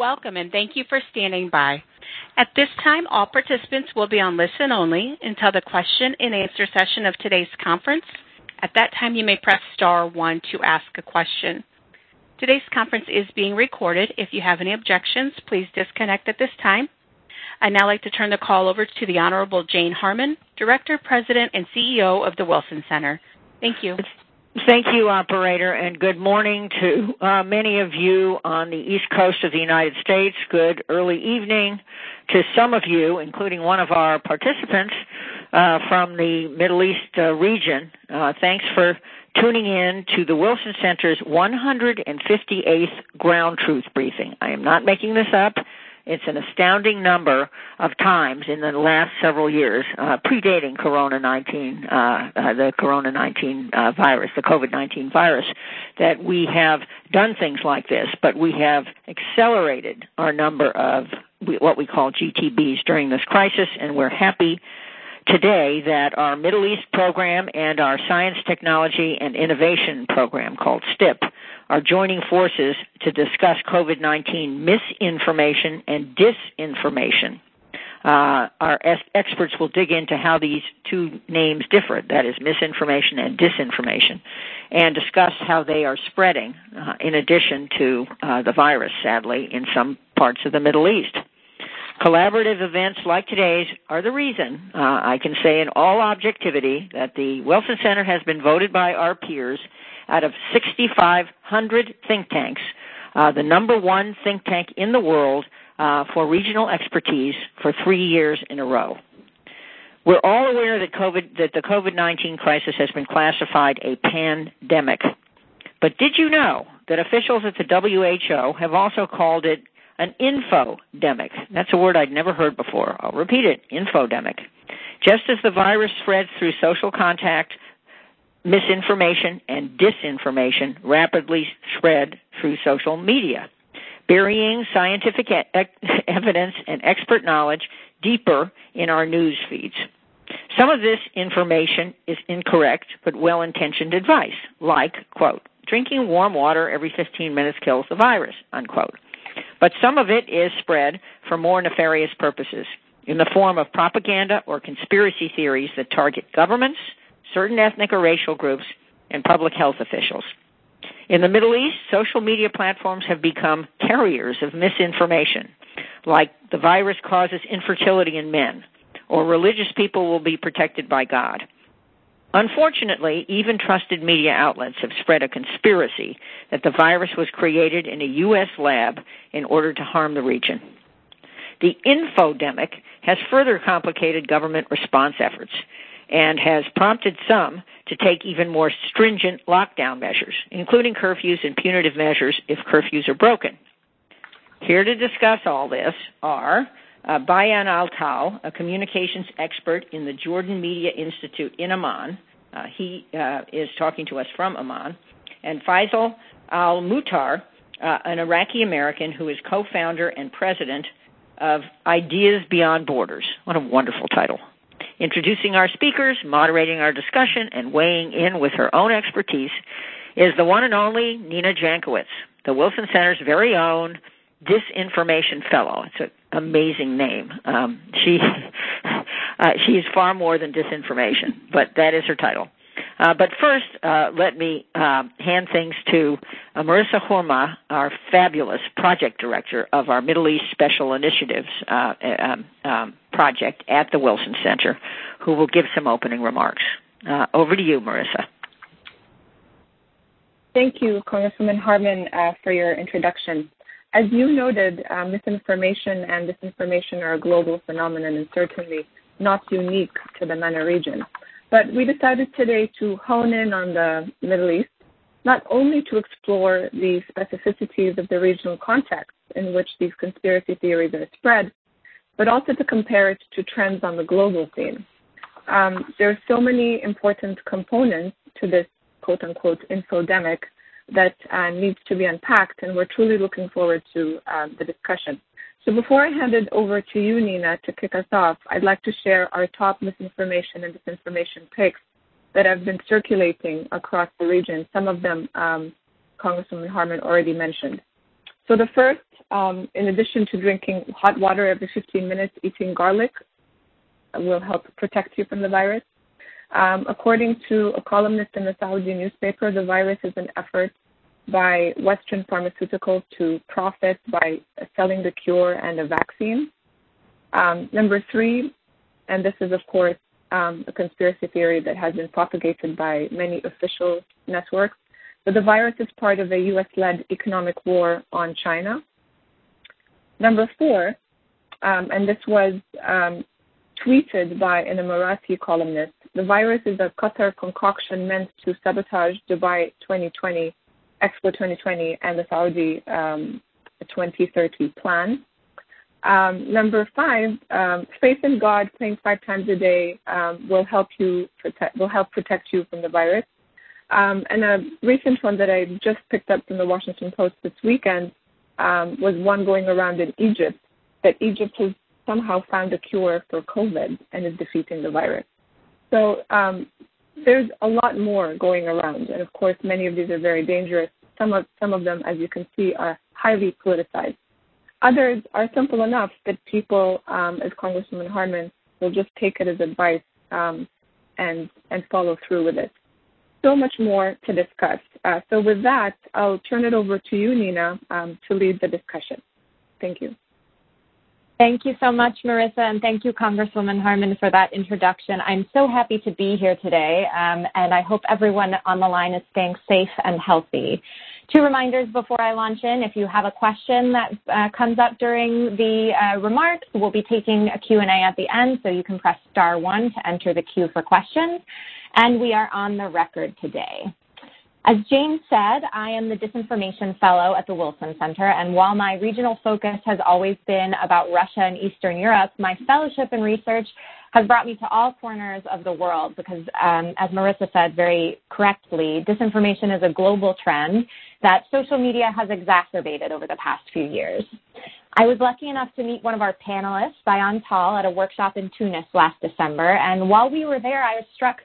Welcome, and thank you for standing by. At this time, all participants will be on listen only until the question and answer session of today's conference. At that time, you may press star one to ask a question. Today's conference is being recorded. If you have any objections, please disconnect at this time. I'd now like to turn the call over to the Honorable Jane Harman, Director, President, and CEO of the Wilson Center. Thank you. Thank you, operator, and good morning to uh, many of you on the East Coast of the United States. Good early evening to some of you, including one of our participants uh, from the Middle East uh, region. Thanks for tuning in to the Wilson Center's 158th Ground Truth Briefing. I am not making this up. It's an astounding number of times in the last several years, uh, predating Corona 19, uh, uh, the Corona 19 virus, the COVID-19 virus, that we have done things like this, but we have accelerated our number of what we call GTBs during this crisis, and we're happy today that our Middle East program and our Science, Technology, and Innovation program, called STIP, are joining forces to discuss COVID-19 misinformation and disinformation. Uh, our experts will dig into how these two names differ, that is misinformation and disinformation, and discuss how they are spreading uh, in addition to uh, the virus, sadly, in some parts of the Middle East. Collaborative events like today's are the reason, I can say in all objectivity, that the Wilson Center has been voted by our peers out of 6,500 think tanks, uh, the number one think tank in the world uh, for regional expertise for three years in a row. We're all aware that the COVID-19 crisis has been classified a pandemic. But did you know that officials at the WHO have also called it an infodemic? That's a word I'd never heard before. I'll repeat it, infodemic. Just as the virus spreads through social contact, misinformation and disinformation rapidly spread through social media, burying scientific evidence and expert knowledge deeper in our news feeds. Some of this information is incorrect but well-intentioned advice, like, quote, "Drinking warm water every 15 minutes kills the virus," unquote. But some of it is spread for more nefarious purposes in the form of propaganda or conspiracy theories that target governments, certain ethnic or racial groups, and public health officials. In the Middle East, social media platforms have become carriers of misinformation, like the virus causes infertility in men, or religious people will be protected by God. Unfortunately, even trusted media outlets have spread a conspiracy that the virus was created in a U.S. lab in order to harm the region. The infodemic has further complicated government response efforts and has prompted some to take even more stringent lockdown measures, including curfews and punitive measures if curfews are broken. Here to discuss all this are uh, Bayan Al Tal, a communications expert in the Jordan Media Institute in Amman. Uh, he uh, is talking to us from Amman. And Faisal Al-Mutar, an Iraqi American who is co-founder and president of Ideas Beyond Borders. What a wonderful title. Introducing our speakers, moderating our discussion, and weighing in with her own expertise is the one and only Nina Jankowicz, the Wilson Center's very own Disinformation Fellow. It's an amazing name. Um, uh, she is far more than disinformation, but that is her title. Uh, first, uh, let me uh, hand things to Marissa Khurma, our fabulous project director of our Middle East Special Initiatives um, um, project at the Wilson Center, who will give some opening remarks. Over to you, Marissa. Thank you, Congresswoman Harman, for your introduction. As you noted, misinformation and disinformation are a global phenomenon and certainly not unique to the MENA region. But we decided today to hone in on the Middle East, not only to explore the specificities of the regional context in which these conspiracy theories are spread, but also to compare it to trends on the global scene. Um, there are so many important components to this quote unquote "infodemic" that uh, needs to be unpacked, and we're truly looking forward to uh, the discussion. So before I hand it over to you, Nina, to kick us off, I'd like to share our top misinformation and disinformation picks that have been circulating across the region. Some of them Congresswoman Harman already mentioned. So the first, um, in addition to drinking hot water every 15 minutes, eating garlic will help protect you from the virus. Um, according to a columnist in the Saudi newspaper, the virus is an effort by Western pharmaceuticals to profit by selling the cure and a vaccine. Um, number three, and this is, of course, um, a conspiracy theory that has been propagated by many official networks, but the virus is part of a U.S. led economic war on China. Number four, um, and this was um, tweeted by an Emirati columnist, the virus is a Qatar concoction meant to sabotage Dubai 2020, Expo 2020, and the Saudi um, 2030 plan. Um, number five, um, faith in God, praying five times a day um, will help you protect will help protect you from the virus. Um, and a recent one that I just picked up from the Washington Post this weekend um, was one going around in Egypt that Egypt has somehow found a cure for COVID and is defeating the virus. So um, there's a lot more going around, and of course, many of these are very dangerous. Some of some of them, as you can see, are highly politicized. Others are simple enough that people, um, as Congresswoman Harman, will just take it as advice um, and and follow through with it. So much more to discuss. Uh, so with that, I'll turn it over to you, Nina, um, to lead the discussion. Thank you. Thank you so much, Marissa, and thank you, Congresswoman Harman, for that introduction. I'm so happy to be here today, um, and I hope everyone on the line is staying safe and healthy. Two reminders before I launch in. If you have a question that uh, comes up during the uh, remarks, we'll be taking a Q&A at the end, so you can press star one to enter the queue for questions. And we are on the record today. As James said, I am the Disinformation Fellow at the Wilson Center, and while my regional focus has always been about Russia and Eastern Europe, my fellowship and research has brought me to all corners of the world because, um, as Marissa said very correctly, disinformation is a global trend that social media has exacerbated over the past few years. I was lucky enough to meet one of our panelists, Bayan Tal, at a workshop in Tunis last December, and while we were there, I was struck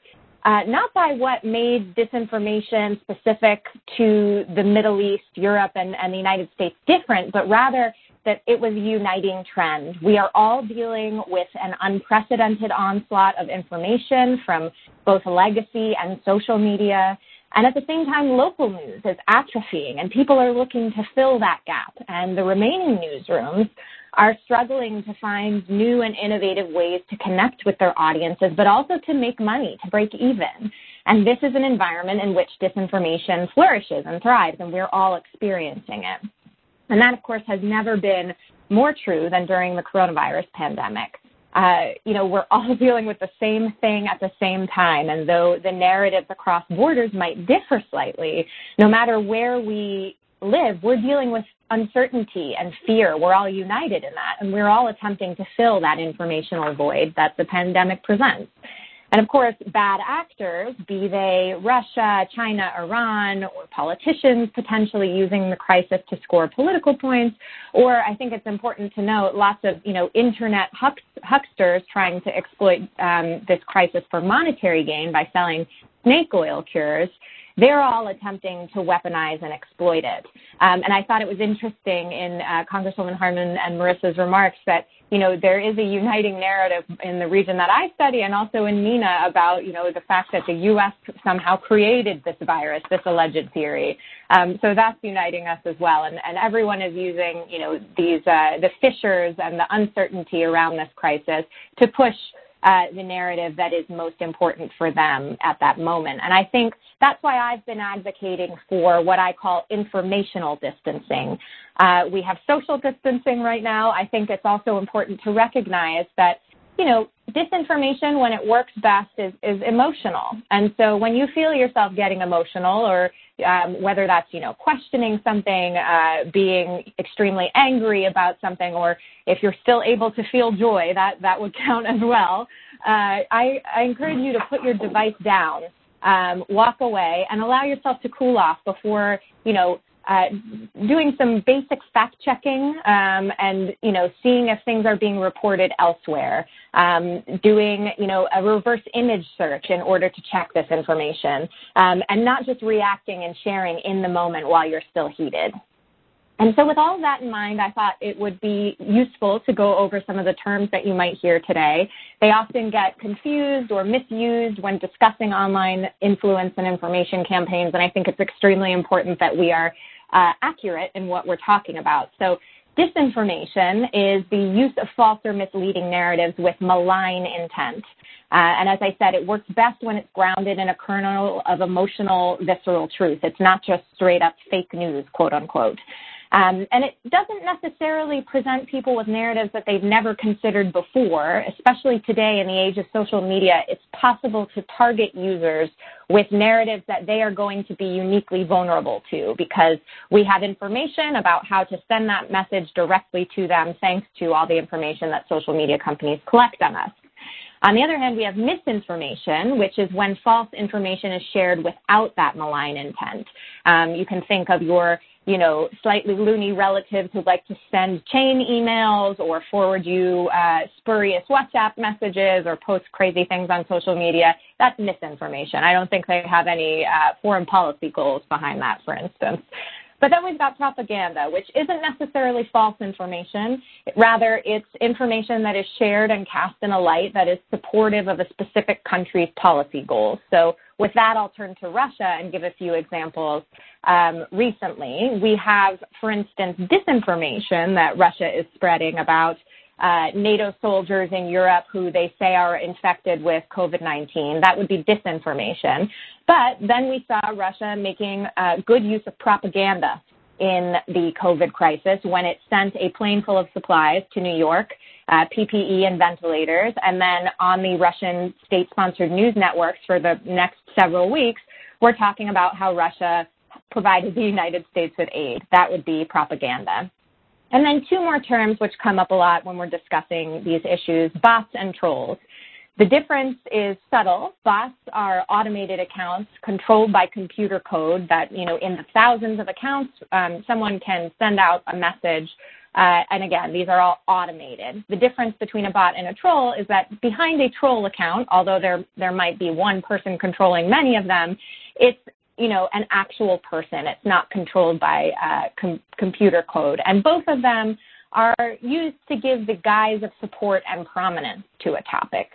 Uh, not by what made disinformation specific to the Middle East, Europe, and, and the United States different, but rather that it was a uniting trend. We are all dealing with an unprecedented onslaught of information from both legacy and social media. And at the same time, local news is atrophying, and people are looking to fill that gap. And the remaining newsrooms are struggling to find new and innovative ways to connect with their audiences, but also to make money, to break even. And this is an environment in which disinformation flourishes and thrives, and we're all experiencing it. And that, of course, has never been more true than during the coronavirus pandemic. Uh, you know, we're all dealing with the same thing at the same time. And though the narratives across borders might differ slightly, no matter where we live, we're dealing with uncertainty and fear. We're all united in that, and we're all attempting to fill that informational void that the pandemic presents. And of course, bad actors, be they Russia, China, Iran, or politicians potentially using the crisis to score political points, or I think it's important to note lots of you know internet hucksters trying to exploit um, this crisis for monetary gain by selling snake oil cures they're all attempting to weaponize and exploit it. Um, and I thought it was interesting in uh, Congresswoman Harman and Marissa's remarks that, you know, there is a uniting narrative in the region that I study and also in MENA about, you know, the fact that the U.S. somehow created this virus, this alleged theory. Um, so that's uniting us as well. And, and everyone is using, you know, these, uh, the fissures and the uncertainty around this crisis to push uh, the narrative that is most important for them at that moment. And I think that's why I've been advocating for what I call informational distancing. Uh, we have social distancing right now. I think it's also important to recognize that you know, disinformation when it works best is, is emotional. And so when you feel yourself getting emotional or um, whether that's, you know, questioning something, uh, being extremely angry about something, or if you're still able to feel joy, that, that would count as well. Uh, I, I encourage you to put your device down, um, walk away, and allow yourself to cool off before, you know, uh, doing some basic fact checking um, and you know seeing if things are being reported elsewhere um, doing you know a reverse image search in order to check this information um, and not just reacting and sharing in the moment while you're still heated And so with all of that in mind, I thought it would be useful to go over some of the terms that you might hear today. They often get confused or misused when discussing online influence and information campaigns, and I think it's extremely important that we are uh, accurate in what we're talking about. So disinformation is the use of false or misleading narratives with malign intent. Uh, and as I said, it works best when it's grounded in a kernel of emotional, visceral truth. It's not just straight up fake news, quote unquote. Um, and it doesn't necessarily present people with narratives that they've never considered before, especially today in the age of social media. It's possible to target users with narratives that they are going to be uniquely vulnerable to because we have information about how to send that message directly to them thanks to all the information that social media companies collect on us. On the other hand, we have misinformation, which is when false information is shared without that malign intent. Um, you can think of your you know, slightly loony relatives who like to send chain emails or forward you uh, spurious WhatsApp messages or post crazy things on social media. That's misinformation. I don't think they have any uh, foreign policy goals behind that, for instance. But then we've got propaganda, which isn't necessarily false information. Rather, it's information that is shared and cast in a light that is supportive of a specific country's policy goals. So with that, I'll turn to Russia and give a few examples. Um, recently, we have, for instance, disinformation that Russia is spreading about NATO soldiers in Europe who they say are infected with COVID 19. That would be disinformation. But then we saw Russia making uh, good use of propaganda in the COVID crisis when it sent a plane full of supplies to New York, uh, PPE and ventilators, and then on the Russian state sponsored news networks for the next several weeks, we're talking about how Russia provided the United States with aid. That would be propaganda. And then two more terms which come up a lot when we're discussing these issues, bots and trolls. The difference is subtle. Bots are automated accounts controlled by computer code that, you know, in the thousands of accounts, um, someone can send out a message. Uh, and again, these are all automated. The difference between a bot and a troll is that behind a troll account, although there, there might be one person controlling many of them, it's you know, an actual person. It's not controlled by uh, com- computer code. And both of them are used to give the guise of support and prominence to a topic.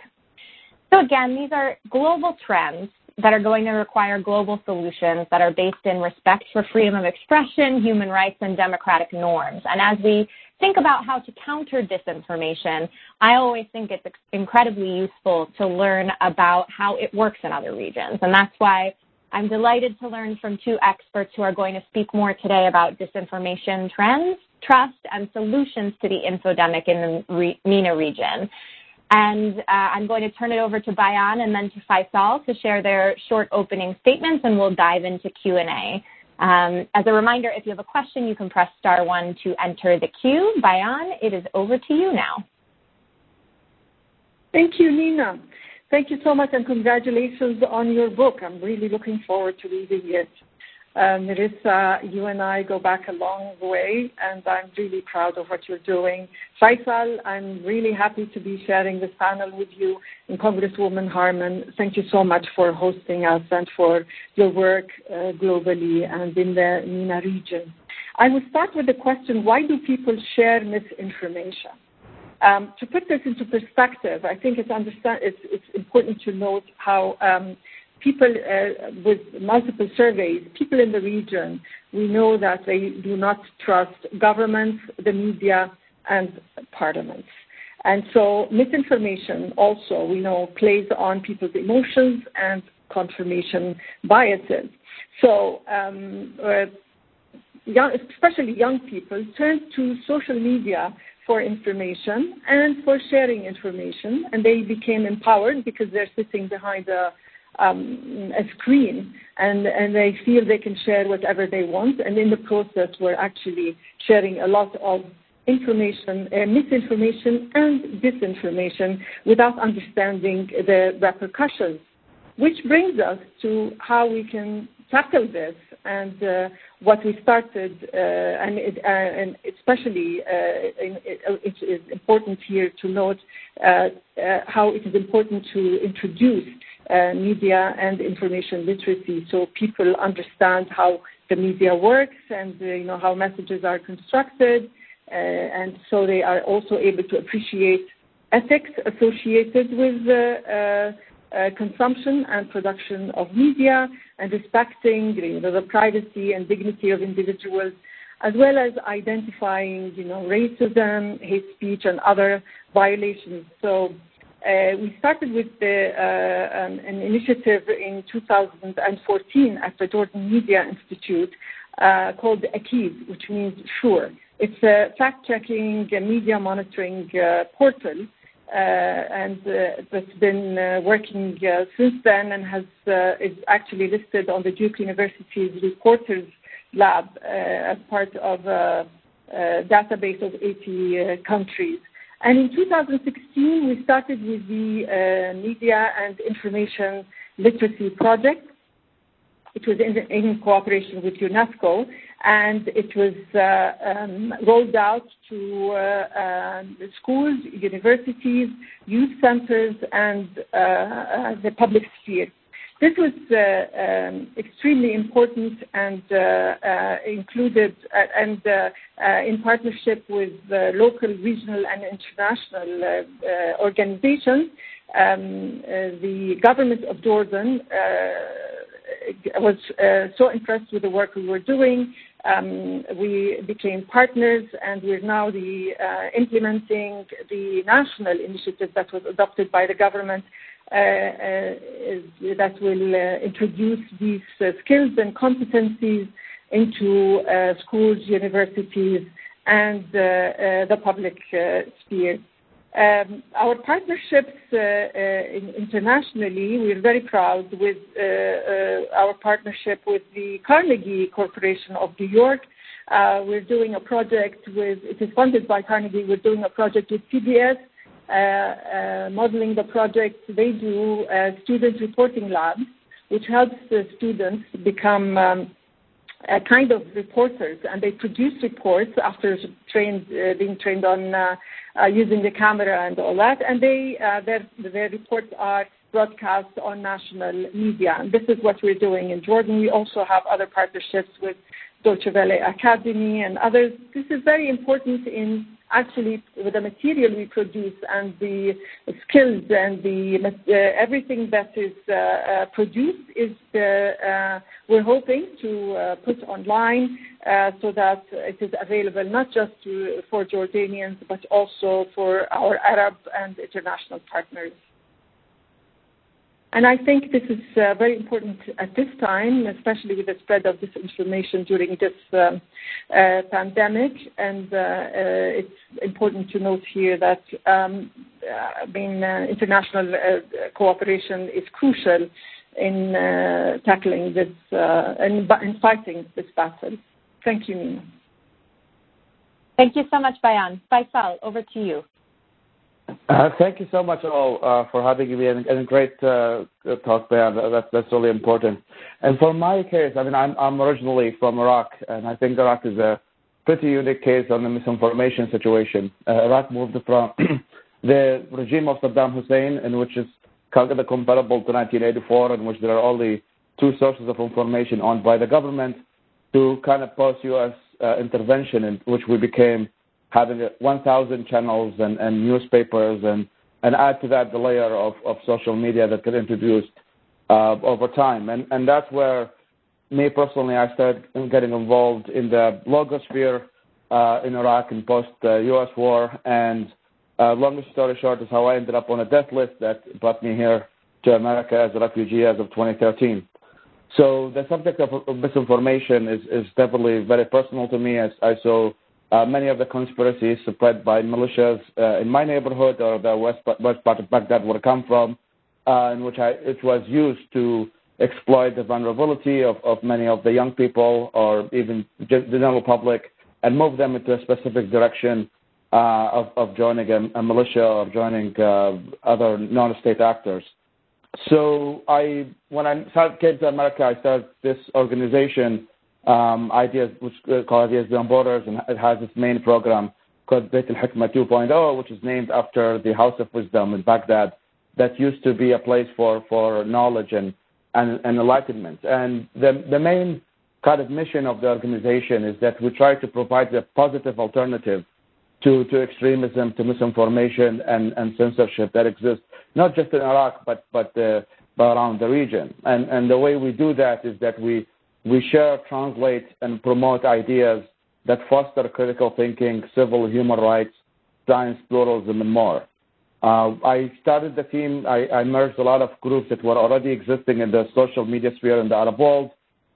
So again, these are global trends that are going to require global solutions that are based in respect for freedom of expression, human rights, and democratic norms. And as we think about how to counter disinformation, I always think it's incredibly useful to learn about how it works in other regions. And that's why I'm delighted to learn from two experts who are going to speak more today about disinformation trends, trust, and solutions to the infodemic in the MENA region. And uh, I'm going to turn it over to Bayan and then to Faisal to share their short opening statements, and we'll dive into Q&A. Um, as a reminder, if you have a question, you can press star one to enter the queue. Bayan, it is over to you now. Thank you, Nina. Thank you so much, and congratulations on your book. I'm really looking forward to reading it. Um, Marissa, you and I go back a long way, and I'm really proud of what you're doing. Faisal, I'm really happy to be sharing this panel with you and Congresswoman Harman. Thank you so much for hosting us and for your work uh, globally and in the MENA region. I will start with the question, why do people share misinformation? Um, to put this into perspective, I think it's, important to note how um, people uh, with multiple surveys, people in the region, we know that they do not trust governments, the media, and parliaments. And so misinformation also, we know, plays on people's emotions and confirmation biases. So um, uh, especially young people turn to social media for information and for sharing information, and they became empowered because they're sitting behind a, um, a screen and, and they feel they can share whatever they want. And in the process, we're actually sharing a lot of information, uh, misinformation and disinformation without understanding the repercussions. Which brings us to how we can tackle this. And uh, what we started, uh, uh, and, especially uh, uh, it is important here to note uh, how it is important to introduce media and information literacy so people understand how the media works and you know how messages are constructed, and so they are also able to appreciate ethics associated with consumption and production of media and respecting the privacy and dignity of individuals, as well as identifying racism, hate speech, and other violations. So uh, we started with uh, an initiative in 2014 at the Jordan Media Institute uh, called Akeed, which means sure. It's a fact-checking media monitoring uh, portal uh, uh, Uh, uh, that's been uh, working uh, since then and has is actually listed on the Duke University's Reporters Lab as part of a, database of 80 countries. And in 2016, we started with the uh, Media and Information Literacy Project. It was in cooperation with UNESCO, and it was uh, um, rolled out to uh, um, schools, universities, youth centers, and uh, uh the public sphere. This was uh, um, extremely important and uh, included and in partnership with local, regional, and international organizations. Um, the government of Jordan was so impressed with the work we were doing Um, we became partners, and we're now uh, implementing the national initiative that was adopted by the government uh, uh, that will uh, introduce these uh, skills and competencies into uh, schools, universities, and the public sphere. Um, our partnerships uh, uh, internationally, we're very proud with uh, our partnership with the Carnegie Corporation of New York. We're doing a project with, it is funded by Carnegie, we're doing a project with uh, modeling the project. They do student reporting labs, which helps the students become um, kind of reporters, and they produce reports after trained, uh, being trained on uh, uh, using the camera and all that, and they uh, their their reports are broadcast on national media. And this is what we're doing in Jordan. We also have other partnerships with Deutsche Welle Academy and others. This is very important in actually with the material we produce and the skills and the uh, everything that is uh, uh, produced is we're hoping to put online so that it is available not just for Jordanians but also for our Arab and international partners. And I think this is uh, very important at this time, especially with the spread of disinformation during this um, uh, pandemic. And uh, uh it's important to note here that um, uh, uh, international cooperation is crucial in tackling this and in fighting this battle. Thank you, Nina. Thank you so much, Bayan. Faisal, over to you. Uh, thank you so much all uh, for having me and, and great uh, talk, Ben. That's that's really important. And for my case, I mean, I'm I'm originally from Iraq, and I think Iraq is a pretty unique case on the misinformation situation. Iraq moved from the regime of Saddam Hussein, in which is kind of comparable to 1984, in which there are only two sources of information owned by the government, to kind of post-U.S. Intervention, in which we became having 1,000 channels and, and newspapers and, and add to that the layer of, of social media that get introduced uh, over time. And, and that's where me personally, I started getting involved in the blogosphere uh, in Iraq and post uh, war. And uh, long story short is how I ended up on a death list that brought me here to America as a refugee as of 2013. So the subject of misinformation is, is definitely very personal to me as I saw many of the conspiracies spread by militias uh, in my neighborhood or the west, west part of Baghdad where I come from, uh, in which I, it was used to exploit the vulnerability of, of many of the young people or even the general public and move them into a specific direction uh, of, of joining a, a militia or joining uh, other non-state actors. So I, when I came to America, I started this organization ideas, which called Ideas Beyond Borders, and it has its main program called Beit al-Hikmah 2.0, which is named after the House of Wisdom in Baghdad that used to be a place for, for knowledge and, and, and enlightenment. And the, the main kind of mission of the organization is that we try to provide a positive alternative to, to extremism, to misinformation and, and censorship that exists not just in Iraq but but, uh, but around the region. And and the way we do that is that we we share, translate, and promote ideas that foster critical thinking, civil human rights, science, pluralism, and more. Uh, I started the team. I, I, merged a lot of groups that were already existing in the social media sphere in the Arab world,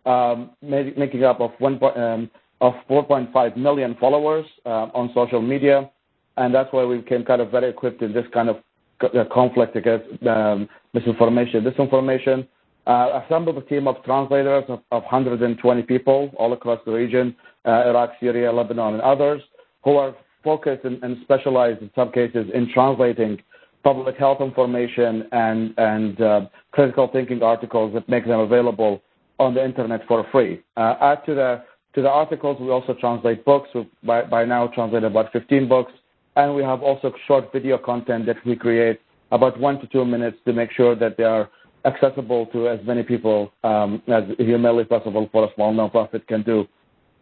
um, making up of um, of 4.5 million followers uh, on social media, and that's why we became kind of very equipped in this kind of uh, conflict against um, misinformation, disinformation. Uh, assembled a team of translators of, of 120 people all across the region, uh, Iraq, Syria, Lebanon, and others, who are focused and, and specialized in some cases in translating public health information and, and uh, critical thinking articles that make them available on the internet for free. Uh, add to the to the articles, we also translate books. We by, by now translate about 15 books, and we have also short video content that we create about one to two minutes to make sure that they are accessible to as many people um, as humanly possible for a small nonprofit can do.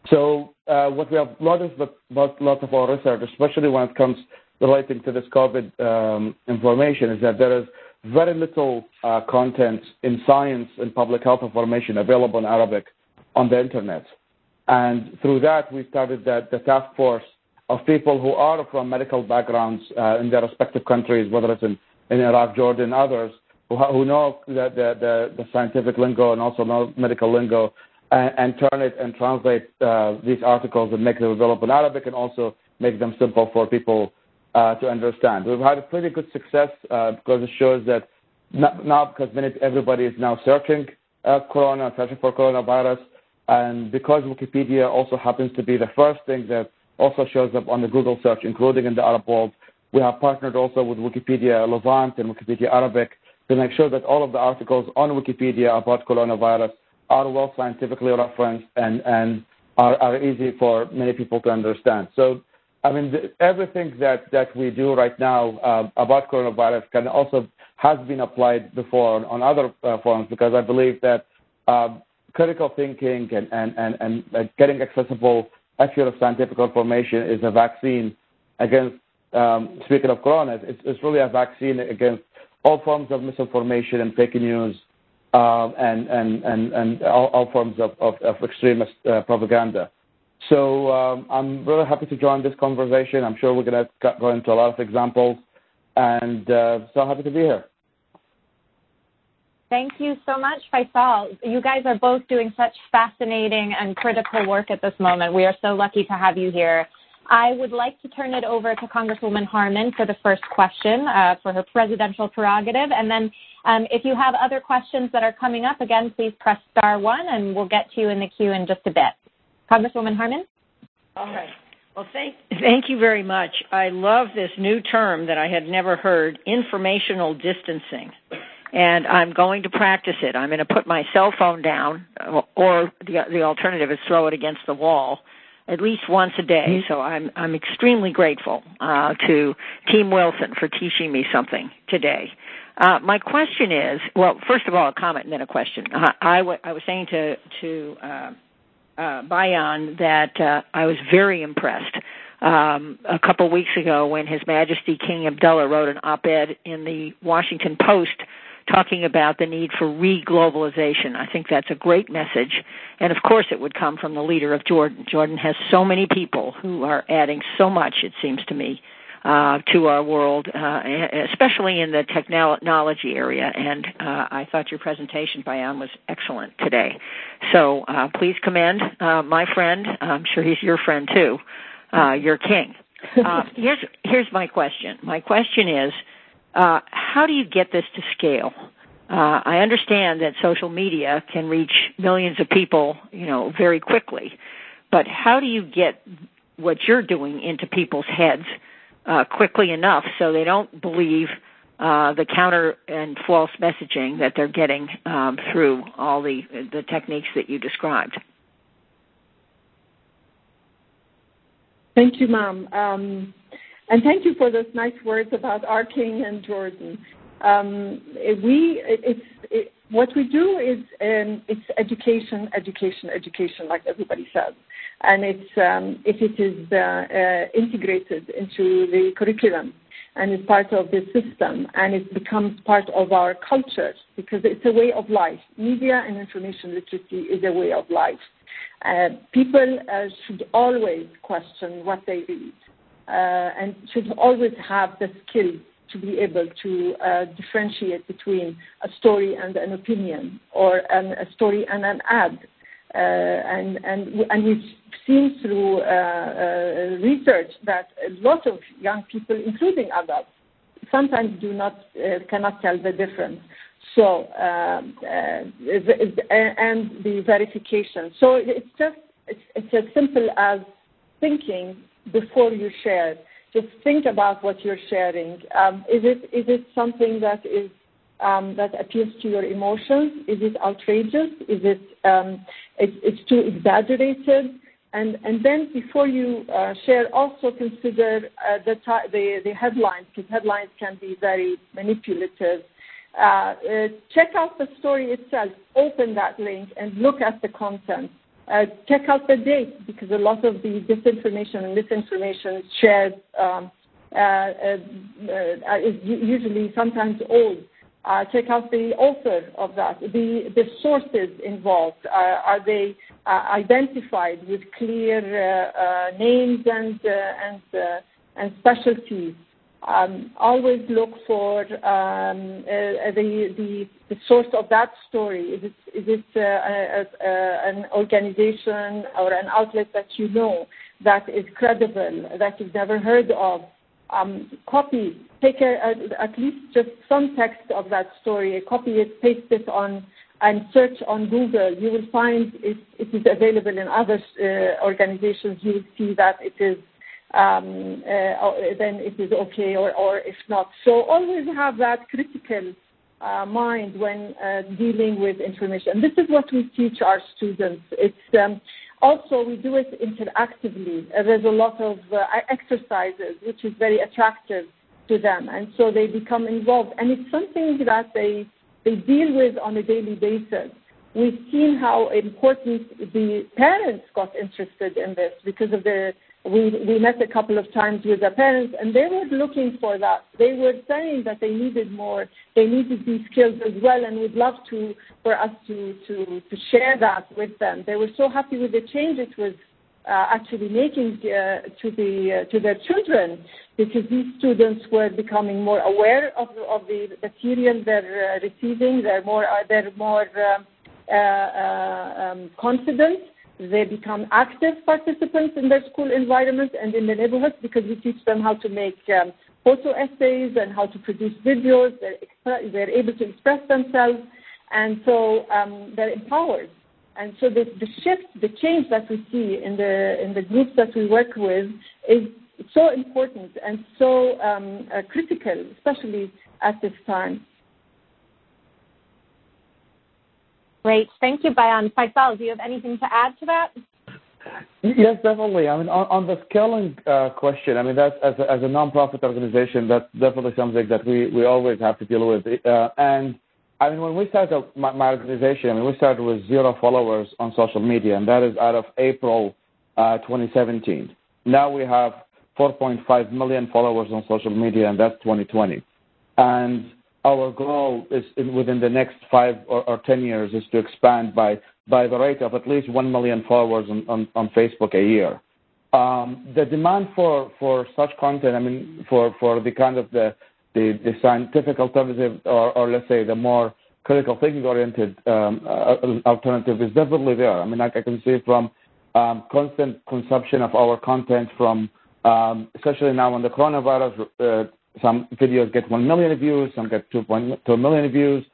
So uh, what we have noticed about lots of our research, especially when it comes relating to this COVID um, information, is that there is very little uh, content in science and public health information available in Arabic on the internet. And through that, we started the, the task force of people who are from medical backgrounds uh, in their respective countries, whether it's in, in Iraq, Jordan, others, who, know the, the, the, the, scientific lingo and also know medical lingo, and, and turn it and translate uh, these articles and make them available in Arabic and also make them simple for people uh, to understand. We've had a pretty good success uh, because it shows that not, now because many, everybody is now searching uh, corona, searching for coronavirus, and because Wikipedia also happens to be the first thing that also shows up on the Google search, including in the Arab world, we have partnered also with Wikipedia Levant and Wikipedia Arabic to make sure that all of the articles on Wikipedia about coronavirus are well scientifically referenced and, and are, are easy for many people to understand. So, I mean, the, everything that, that we do right now uh, about coronavirus can also has been applied before on, on other uh, forums because I believe that uh, critical thinking and, and, and, and getting accessible, accurate scientific information is a vaccine against, um, speaking of corona, it's, it's really a vaccine against all forms of misinformation and fake news uh, and, and, and, and all, all forms of, of, of extremist uh, propaganda. So um, I'm really happy to join this conversation. I'm sure we're going to go into a lot of examples, and uh, so happy to be here. Thank you so much, Faisal. You guys are both doing such fascinating and critical work at this moment. We are so lucky to have you here. I would like to turn it over to Congresswoman Harman for the first question uh, for her presidential prerogative. And then um, if you have other questions that are coming up, again, please press star one and we'll get to you in the queue in just a bit. Congresswoman Harman? All right. Well, thank, thank you very much. I love this new term that I had never heard, informational distancing and I'm going to practice it. I'm going to put my cell phone down, or the the alternative is throw it against the wall, at least once a day. Mm-hmm. So I'm I'm extremely grateful uh, to Team Wilson for teaching me something today. Uh, my question is, well, first of all, a comment and then a question. Uh, I, w- I was saying to to uh, uh, Bayan that uh, I was very impressed um, a couple weeks ago when His Majesty King Abdullah wrote an op-ed in the Washington Post talking about the need for re-globalization. I think that's a great message. And of course it would come from the leader of Jordan. Jordan has so many people who are adding so much, it seems to me, uh, to our world, uh, especially in the technology area. And uh, I thought your presentation, Bayan, was excellent today. So uh, please commend uh, my friend. I'm sure he's your friend too, uh, your king. Uh, here's here's my question. My question is, how do you get this to scale? Uh, I understand that social media can reach millions of people, you know, very quickly, but how do you get what you're doing into people's heads uh, quickly enough so they don't believe uh, the counter and false messaging that they're getting um, through all the the techniques that you described? Thank you, ma'am. And thank you for those nice words about our king and Jordan. Um, what we do is um, it's education, education, education, like everybody says, um, if it is uh, uh, integrated into the curriculum and is part of the system and it becomes part of our culture because it's a way of life. Media and information literacy is a way of life. Uh, people should always question what they read and should always have the skills to be able to uh, differentiate between a story and an opinion or a story and an ad. Uh, and, we've seen through uh, uh, research that a lot of young people, including adults, sometimes do not uh, cannot tell the difference. So um, uh, and the verification. So it's just it's as simple as thinking before you share. Just think about what you're sharing. Um, is it is it something that is um, that appeals to your emotions? Is it outrageous? Is it um, it, it's too exaggerated? And, and then before you uh, share, also consider uh, the, the, the headlines, because headlines can be very manipulative. Uh, uh, check out the story itself, open that link, and look at the content. Uh, check out the date, because a lot of the disinformation and misinformation is shared um, uh, is usually sometimes old. Uh, check out the author of that, the, the sources involved. Uh, are they uh, identified with clear uh, uh, names and, and, and specialties? Um, always look for um, the, the, source of that story. Is it, a, an organization or an outlet that you know that is credible, that you've never heard of? um, copy, take at least just some text of that story, copy it, paste it on, and search on Google. You will find it, it is available in other uh, organizations. You will see that it is uh, then it is okay, or, if not. So always have that critical uh, mind when uh, dealing with information. This is what we teach our students. It's um, also, we do it interactively. Uh, there's a lot of uh, exercises, which is very attractive to them, and so they become involved. And it's something that they they deal with on a daily basis. We've seen how important the parents got interested in this because of the we, we met a couple of times with the parents and they were looking for that. They were saying that they needed more, they needed these skills as well and would love to for us to, to, to share that with them. They were so happy with the change it was uh, actually making uh, to, the, uh, to their children because these students were becoming more aware of, of the material they're uh, receiving, they're more, uh, they're more um, uh, um, confident they become active participants in their school environment and in the neighborhoods because we teach them how to make um, photo essays and how to produce videos. They're, they're able to express themselves, and so um, they're empowered. And so the, the shift, the change that we see in the in the groups that we work with is so important and so um, uh, critical, especially at this time. Great. Thank you, Bayan. Faisal, do you have anything to add to that? Yes, definitely. I mean, on, the scaling uh, question, I mean, that's as a, a nonprofit organization, that's definitely something that we, we always have to deal with. Uh, and I mean, when we started my, my, organization, I mean, we started with zero followers on social media, and that is out of April uh, 2017. Now we have 4.5 million followers on social media, and that's 2020. And our goal is within the next five or 10 years is to expand by the rate of at least 1 million followers on Facebook a year. Um, the demand for such content, I mean, for the kind of the scientific alternative or let's say the more critical thinking-oriented um, uh, alternative is definitely there. I mean, I can see from um, constant consumption of our content from, especially now on the coronavirus uh, some videos get 1 million views, some get 2.2 million views,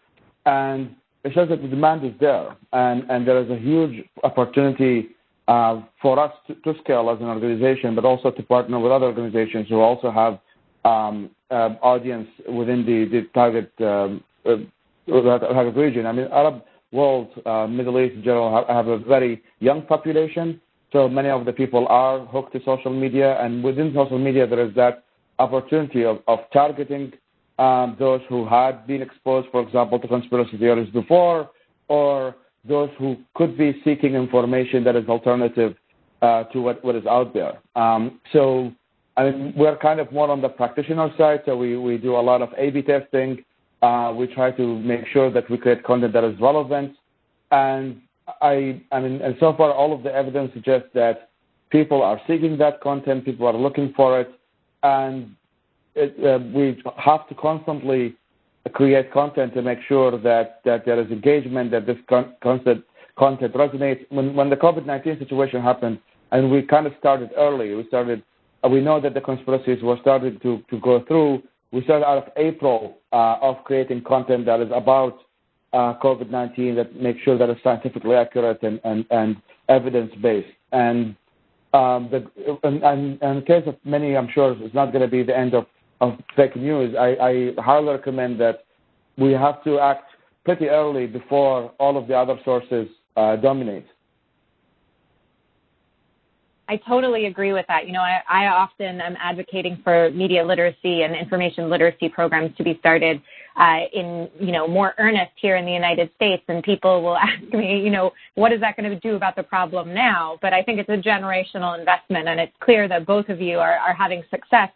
and it shows that the demand is there, and, and there is a huge opportunity uh, for us to, to, scale as an organization, but also to partner with other organizations who also have um, uh, audience within the, the target um, uh, target region. I mean, Arab world, uh, Middle East in general, have, have, a very young population, so many of the people are hooked to social media, and within social media there is that opportunity of, of targeting um, those who had been exposed, for example, to conspiracy theories before, or those who could be seeking information that is alternative uh, to what, what is out there. Um, so I mean, we're kind of more on the practitioner side, so we, we do a lot of A-B testing. Uh, we try to make sure that we create content that is relevant. And I, I mean, and so far all of the evidence suggests that people are seeking that content, people are looking for it, and it, uh, we have to constantly create content to make sure that, that there is engagement, that this con- content, content resonates. When, when the COVID-19 situation happened, and we kind of started early, we started, uh, we know that the conspiracies were starting to, to go through. We started out of April uh, of creating content that is about uh, COVID-19 that makes sure that it's scientifically accurate and, and, and evidence-based. And um, the, and, and, and in case of many, I'm sure it's not going to be the end of of fake news, I, I highly recommend that we have to act pretty early before all of the other sources uh, dominate. I totally agree with that. You know, I, I often am advocating for media literacy and information literacy programs to be started uh, in, you know, more earnest here in the United States. And people will ask me, you know, what is that going to do about the problem now? But I think it's a generational investment, and it's clear that both of you are, are having success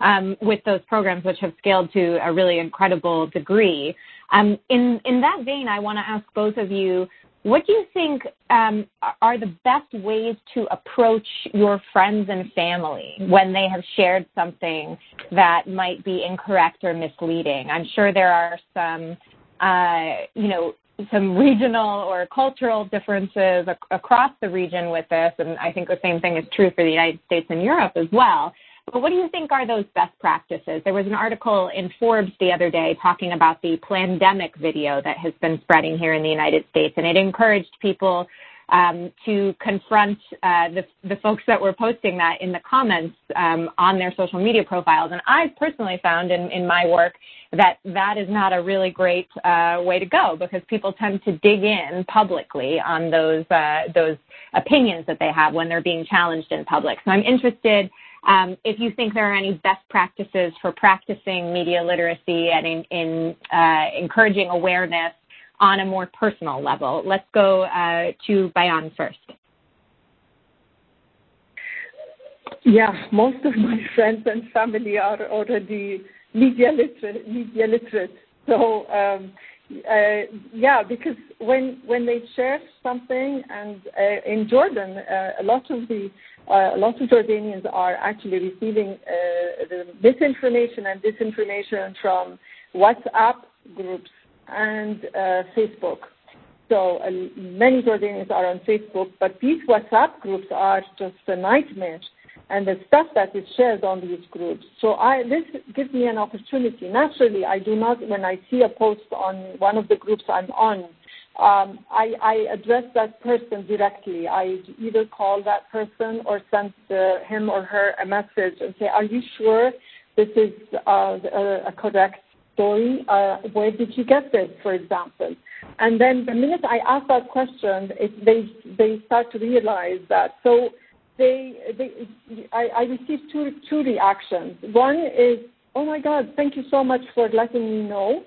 um, with those programs, which have scaled to a really incredible degree. Um, in in that vein, I want to ask both of you, what do you think um, are the best ways to approach your friends and family when they have shared something that might be incorrect or misleading? I'm sure there are some, uh, you know, some regional or cultural differences ac- across the region with this, and I think the same thing is true for the United States and Europe as well. But what do you think are those best practices? There was an article in Forbes the other day talking about the pandemic video that has been spreading here in the United States, and it encouraged people um, to confront uh, the, the, folks that were posting that in the comments um, on their social media profiles. And I've personally found in, in my work that that is not a really great uh, way to go because people tend to dig in publicly on those uh, those opinions that they have when they're being challenged in public. So I'm interested um, if you think there are any best practices for practicing media literacy and in, in uh, encouraging awareness on a more personal level. Let's go uh, to Bayan first. Yeah, most of my friends and family are already media literate. Media literate. So um, uh, yeah, because when when they share something, and uh, in Jordan, uh, a lot of the uh, a lot of Jordanians are actually receiving uh, the misinformation and disinformation from WhatsApp groups and uh, Facebook. So many Jordanians are on Facebook, but these WhatsApp groups are just a nightmare and the stuff that is shared on these groups. So I, this gives me an opportunity. Naturally, I do not, when I see a post on one of the groups I'm on, um, I, I, address that person directly. I either call that person or send the, him or her a message and say, are you sure this is uh, a, a, correct story? Uh, where did you get this, for example? And then the minute I ask that question, it, they, they start to realize that. So they, they I, I received two, two reactions. One is, oh my God, thank you so much for letting me know.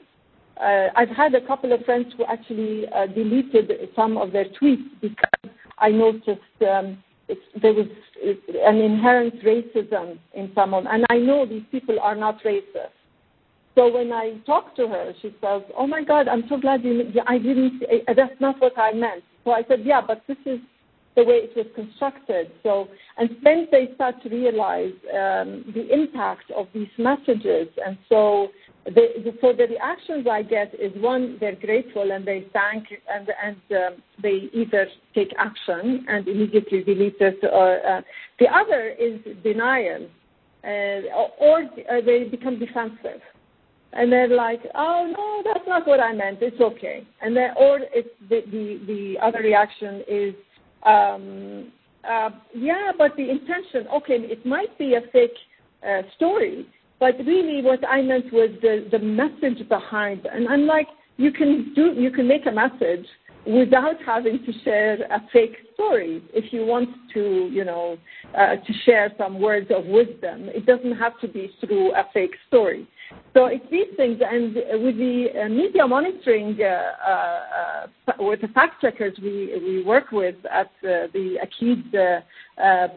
Uh, I've had a couple of friends who actually uh, deleted some of their tweets because I noticed um, there was an inherent racism in some of them. And I know these people are not racist. So when I talk to her, she says, "Oh my God, I'm so glad you. I didn't. That's not what I meant." So I said, "Yeah, but this is the way it was constructed. So, and then they start to realize um, the impact of these messages. And so, the, reactions I get is one, they're grateful and they thank, and and um, they either take action and immediately delete it, or uh, the other is denial, uh, or uh, they become defensive. And they're like, oh no, that's not what I meant. It's okay. And then, or it's the, the the other reaction is um, uh, yeah, but the intention, okay, it might be a fake uh, story, but really what I meant was the, the message behind. And I'm like, you can do, you can make a message, without having to share a fake story. If you want to, you know, uh, to share some words of wisdom, it doesn't have to be through a fake story. So it's these things, and with the uh, media monitoring, uh, uh, with the fact checkers we, we work with at the Akeed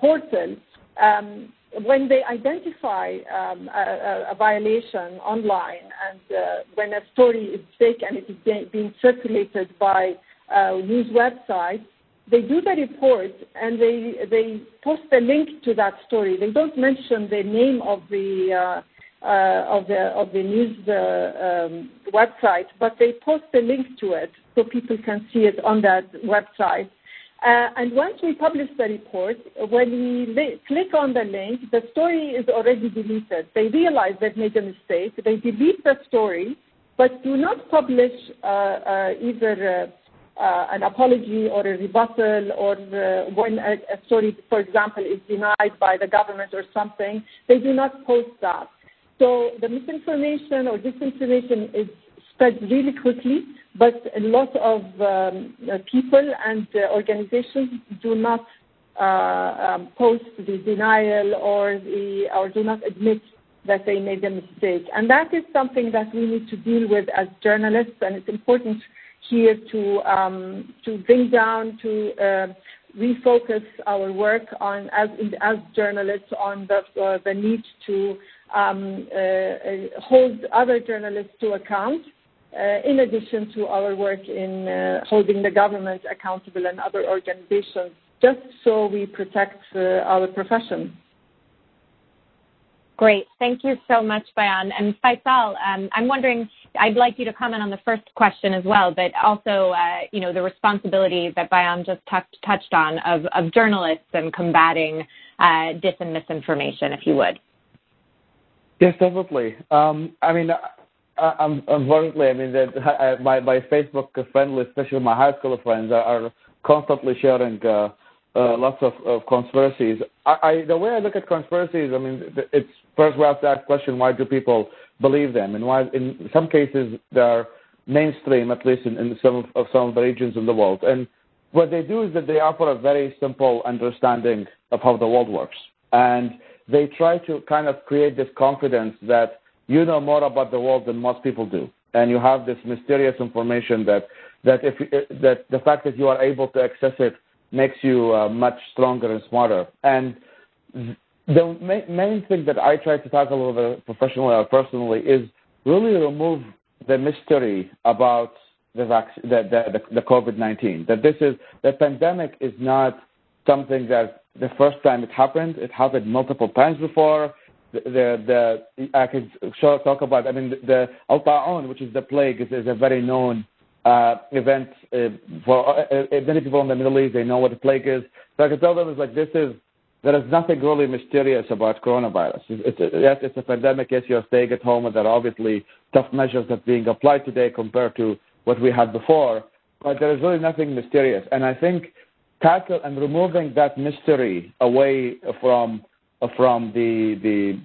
portal, um, when they identify um, a, a, violation online and uh, when a story is fake and it is being circulated by uh, news website, they do the report and they they post a link to that story. They don't mention the name of the uh, uh, of the of the news uh, um, website, but they post a link to it so people can see it on that website. Uh, and once we publish the report, when we li- click on the link, the story is already deleted. They realize they've made a mistake. They delete the story, but do not publish uh, uh, either uh, an apology or a rebuttal or uh, when a, story, for example, is denied by the government or something, they do not post that. So the misinformation or disinformation is spread really quickly, but a lot of um, uh, people and uh, organizations do not uh, um, post the denial or the or do not admit that they made a mistake, and that is something that we need to deal with as journalists, and it's important here to um, to bring down to uh, refocus our work on as journalists on the uh, need to um, uh, hold other journalists to account. In addition to our work in holding the government accountable and other organizations, just so we protect our profession. Great. Thank you so much, Bayan. And Faisal, um, I'm wondering, I'd like you to comment on the first question as well, but also, uh, you know, the responsibility that Bayan just touched on of, journalists and combating uh, dis and misinformation, if you would. Yes, definitely. Um, I mean, unfortunately, I mean, that my, Facebook friend list, especially my high school friends, are, constantly sharing uh, uh, lots of, conspiracies. The way I look at conspiracies, I mean, it's first we have to ask the question: Why do people believe them? And why, in some cases, they're mainstream, at least in, in some of, some of the regions in the world. And what they do is that they offer a very simple understanding of how the world works, and they try to kind of create this confidence that you know more about the world than most people do, and you have this mysterious information that that if that the fact that you are able to access it makes you uh, much stronger and smarter. And the ma- main thing that I try to tackle whether professionally or personally is really remove the mystery about the, vac- the, the, the COVID-19. That this is the pandemic is not something that the first time it happened. It happened multiple times before. The, the, the I could show, talk about. I mean, the, the al-ta'un, which is the plague, is, is a very known uh, event uh, for uh, uh, many people in the Middle East. They know what the plague is. So I can tell them it's like this is there is nothing really mysterious about coronavirus. It's, it's, yes, it's a pandemic. Yes, you're staying at home, and there are obviously tough measures that are being applied today compared to what we had before. But there is really nothing mysterious, and I think tackle and removing that mystery away from from the the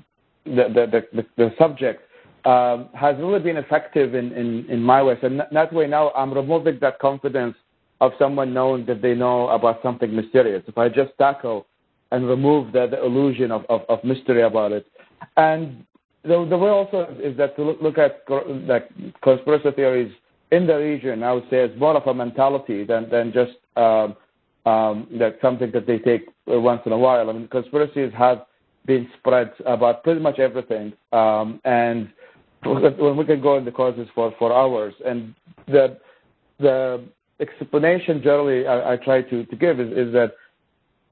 the the, the, the subject um, has really been effective in, in, in my way. So in that way now I'm removing that confidence of someone knowing that they know about something mysterious. If I just tackle and remove the, the illusion of, of, of mystery about it. And the, the way also is that to look, look at like conspiracy theories in the region, I would say it's more of a mentality than, than just um, um, that something that they take once in a while. I mean, conspiracies have been spread about pretty much everything. Um, and when we can go in the causes for, for hours. And the the explanation generally I, I try to, to give is, is that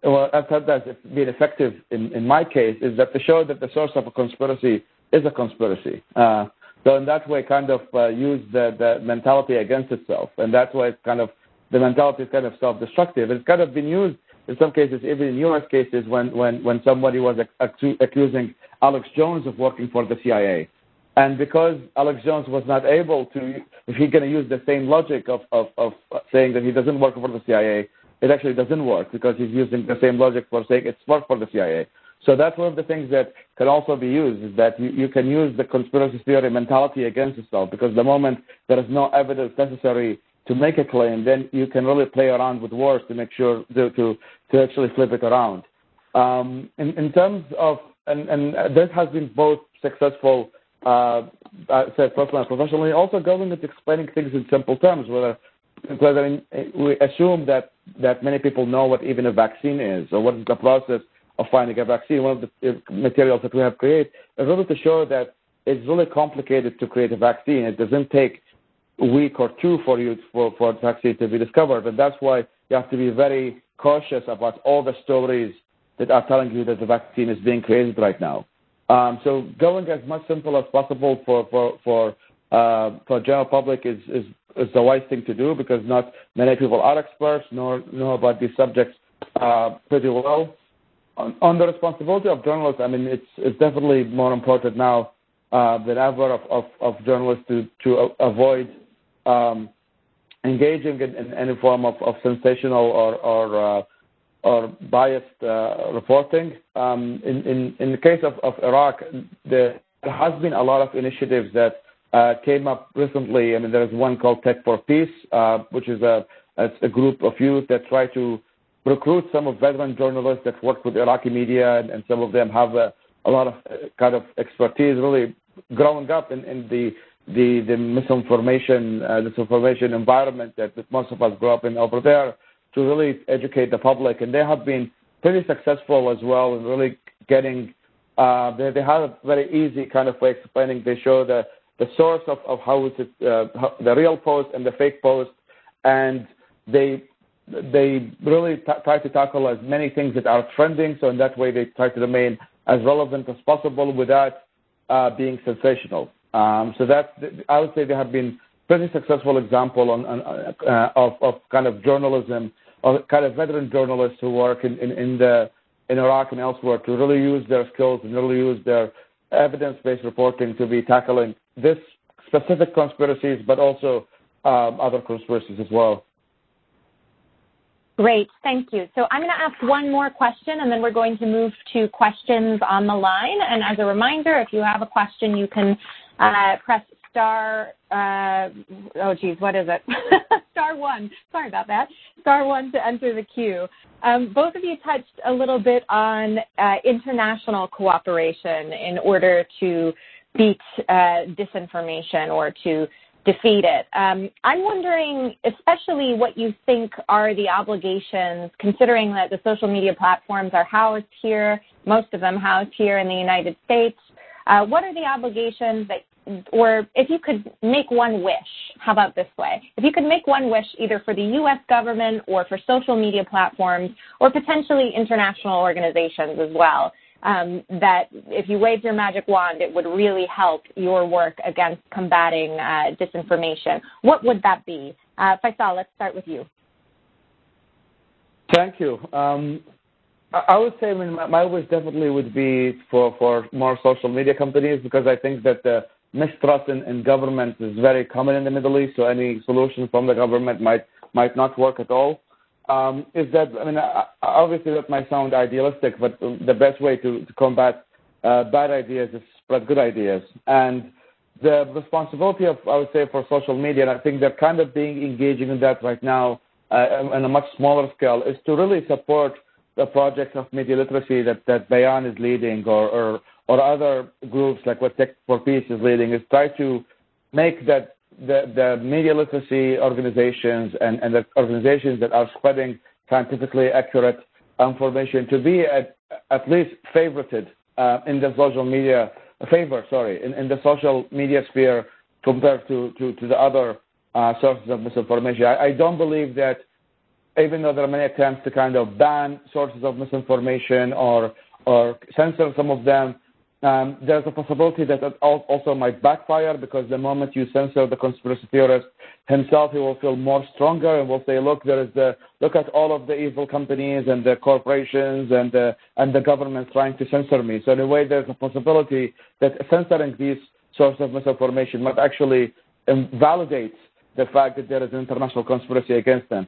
well, I've thought that's been effective in, in my case is that to show that the source of a conspiracy is a conspiracy. Uh, so in that way, kind of uh, use the, the mentality against itself, and that's why it's kind of the mentality is kind of self-destructive. It's kind of been used in some cases, even in U.S. cases, when when when somebody was accusing Alex Jones of working for the CIA. And because Alex Jones was not able to, if he's going to use the same logic of, of, of saying that he doesn't work for the CIA, it actually doesn't work because he's using the same logic for saying it's work for the CIA. So that's one of the things that can also be used is that you, you can use the conspiracy theory mentality against itself because the moment there is no evidence necessary to make a claim, then you can really play around with words to make sure to to, to actually flip it around. Um, in, in terms of and, and this has been both successful, uh, I said personally and professionally, also government explaining things in simple terms, whether whether we assume that that many people know what even a vaccine is or what is the process of finding a vaccine. One of the materials that we have created is really to show that it's really complicated to create a vaccine. It doesn't take a week or two for you for for a vaccine to be discovered, and that's why you have to be very cautious about all the stories that are telling you that the vaccine is being created right now. Um, so going as much simple as possible for for for uh, for general public is, is is the wise thing to do because not many people are experts nor know about these subjects uh, pretty well. On, on, the responsibility of journalists, I mean it's it's definitely more important now uh, than ever of, of, of, journalists to to avoid um, engaging in, in, any form of, of sensational or, or uh, or biased uh, reporting. Um, in, in, in the case of, of Iraq, there has been a lot of initiatives that came up recently. I mean, there's one called Tech for Peace, uh, which is a, a group of youth that try to recruit some of veteran journalists that work with Iraqi media, and, and some of them have a, a lot of uh, kind of expertise, really growing up in, in the the, the misinformation, uh, disinformation environment that, that most of us grew up in over there to really educate the public. And they have been pretty successful as well in really getting, uh, they, they have a very easy kind of way explaining. They show the, the source of, of how is it, uh, how, the real post and the fake post. And they, they really t- try to tackle as many things that are trending. So in that way, they try to remain as relevant as possible without uh, being sensational. Um, so that I would say they have been pretty successful example on, on uh, of, of kind of journalism, of kind of veteran journalists who work in, in, in the in Iraq and elsewhere to really use their skills and really use their evidence-based reporting to be tackling this specific conspiracies, but also um, other conspiracies as well. Great, thank you. So I'm going to ask one more question and then we're going to move to questions on the line. And as a reminder, if you have a question, you can uh, press star, uh, oh geez, what is it? star one. Sorry about that. Star one to enter the queue. Um, both of you touched a little bit on uh, international cooperation in order to beat uh, disinformation or to defeat it. Um, I'm wondering, especially what you think are the obligations, considering that the social media platforms are housed here, most of them housed here in the United States. Uh, what are the obligations that or if you could make one wish, how about this way? If you could make one wish either for the U.S. government or for social media platforms or potentially international organizations as well, um, that if you waved your magic wand, it would really help your work against combating uh, disinformation. What would that be? Uh, Faisal, let's start with you. Thank you. Um, I would say I mean, my wish definitely would be for, for more social media companies because I think that the mistrust in, in government is very common in the Middle East, so any solution from the government might might not work at all. Um, is that I mean, obviously that might sound idealistic, but the best way to, to combat uh, bad ideas is spread good ideas. And the responsibility of I would say for social media, and I think they're kind of being engaging in that right now uh, on a much smaller scale, is to really support the projects of media literacy that that Bayan is leading, or, or or other groups like what Tech for Peace is leading, is try to make that the, the media literacy organizations and, and the organizations that are spreading scientifically accurate information to be at, at least favorited uh, in the social media favor, sorry, in, in the social media sphere compared to, to, to the other uh, sources of misinformation. I, I don't believe that even though there are many attempts to kind of ban sources of misinformation or or censor some of them, um, there's a possibility that it also might backfire because the moment you censor the conspiracy theorist himself, he will feel more stronger and will say, "Look, there is the look at all of the evil companies and the corporations and the and the government trying to censor me." So in a way, there's a possibility that censoring these sources of misinformation might actually invalidate the fact that there is an international conspiracy against them.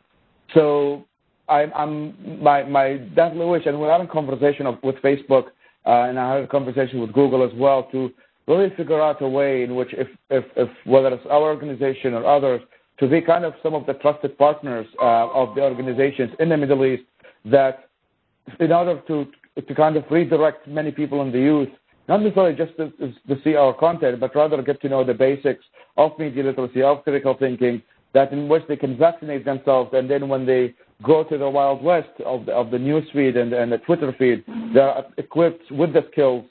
So I'm, I'm my my definitely wish, and we're having conversation of, with Facebook and I had a conversation with Google as well to really figure out a way in which, if, if, if whether it's our organization or others, to be kind of some of the trusted partners uh, of the organizations in the Middle East that in order to to kind of redirect many people in the youth, not necessarily just to, to see our content, but rather get to know the basics of media literacy, of critical thinking, that in which they can vaccinate themselves, and then when they go to the wild west of the, of the news feed and, and the Twitter feed, they're equipped with the skills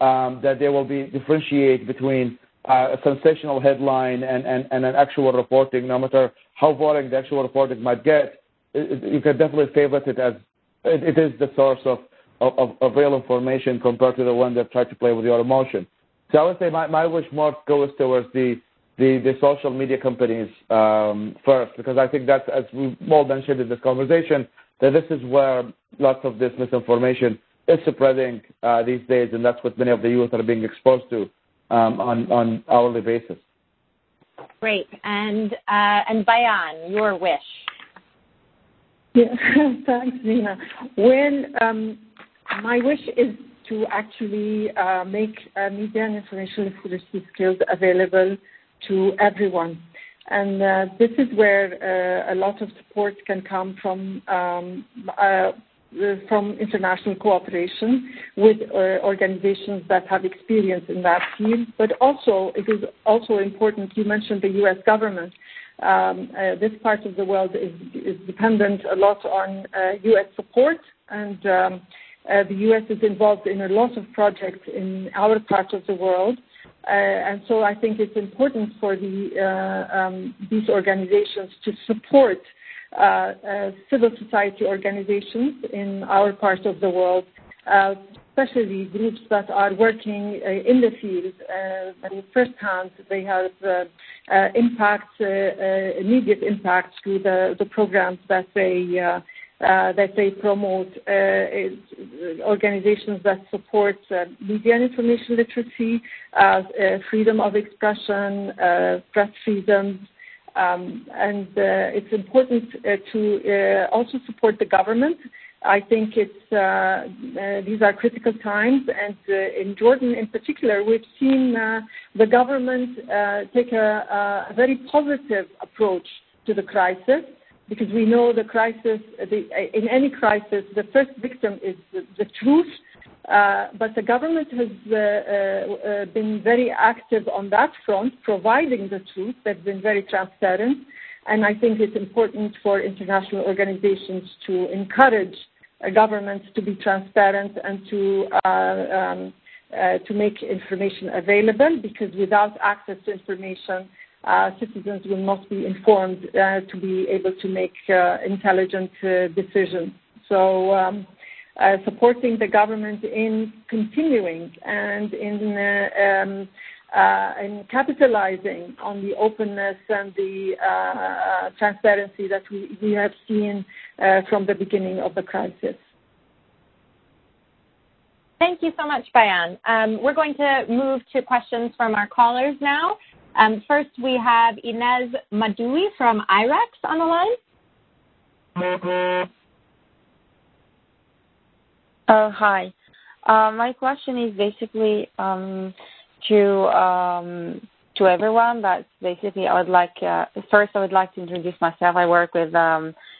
um, that they will be differentiate between uh, a sensational headline and, and, and an actual reporting, no matter how boring the actual reporting might get. It, it, you can definitely favorite it as it, it is the source of, of, of real information compared to the one that tried to play with your emotion. So I would say my, my wish more goes towards the the, the social media companies um, first, because I think that, as we've all mentioned in this conversation, that this is where lots of this misinformation is spreading uh, these days, and that's what many of the youth are being exposed to um, on on hourly basis. Great, and uh, and Bayan, your wish. Yeah, thanks, Nina. When um, my wish is to actually uh, make uh, media and information literacy skills available to everyone. And uh, this is where uh, a lot of support can come from um, uh, from international cooperation with organizations that have experience in that field. But also, it is also important. You mentioned the U.S. government. Um, this part of the world is, dependent a lot on U.S. support, and um, the U.S. is involved in a lot of projects in our part of the world. Uh, and so I think it's important for uh, um, these organizations to support uh, uh, civil society organizations in our part of the world, uh, especially groups that are working uh, in the field and firsthand. They have immediate impact through the, programs that they that they promote uh, organizations that support uh, media and information literacy, uh, uh, freedom of expression, uh, press freedom, um, and it's important to also support the government. I think these are critical times, and in Jordan, in particular, we've seen the government take a very positive approach to the crisis because we know the crisis, the, in any crisis, the first victim is the, the truth. Uh, but the government has uh, uh, uh, been very active on that front, providing the truth. They've been very transparent. And I think it's important for international organizations to encourage governments to be transparent and to uh, um, uh, to make information available because without access to information, uh, citizens will not be informed uh, to be able to make uh, intelligent decisions. So um, supporting the government in continuing and in um, uh, capitalizing on the openness and the uh, transparency that we, have seen uh, from the beginning of the crisis. Thank you so much, Bayan. Um, we're going to move to questions from our callers now. Um, first, we have Inez Madoui from IREX on the line. Uh, hi. Uh, my question is basically um, to um, to everyone, but basically I would like uh, first I would like to introduce myself. I work with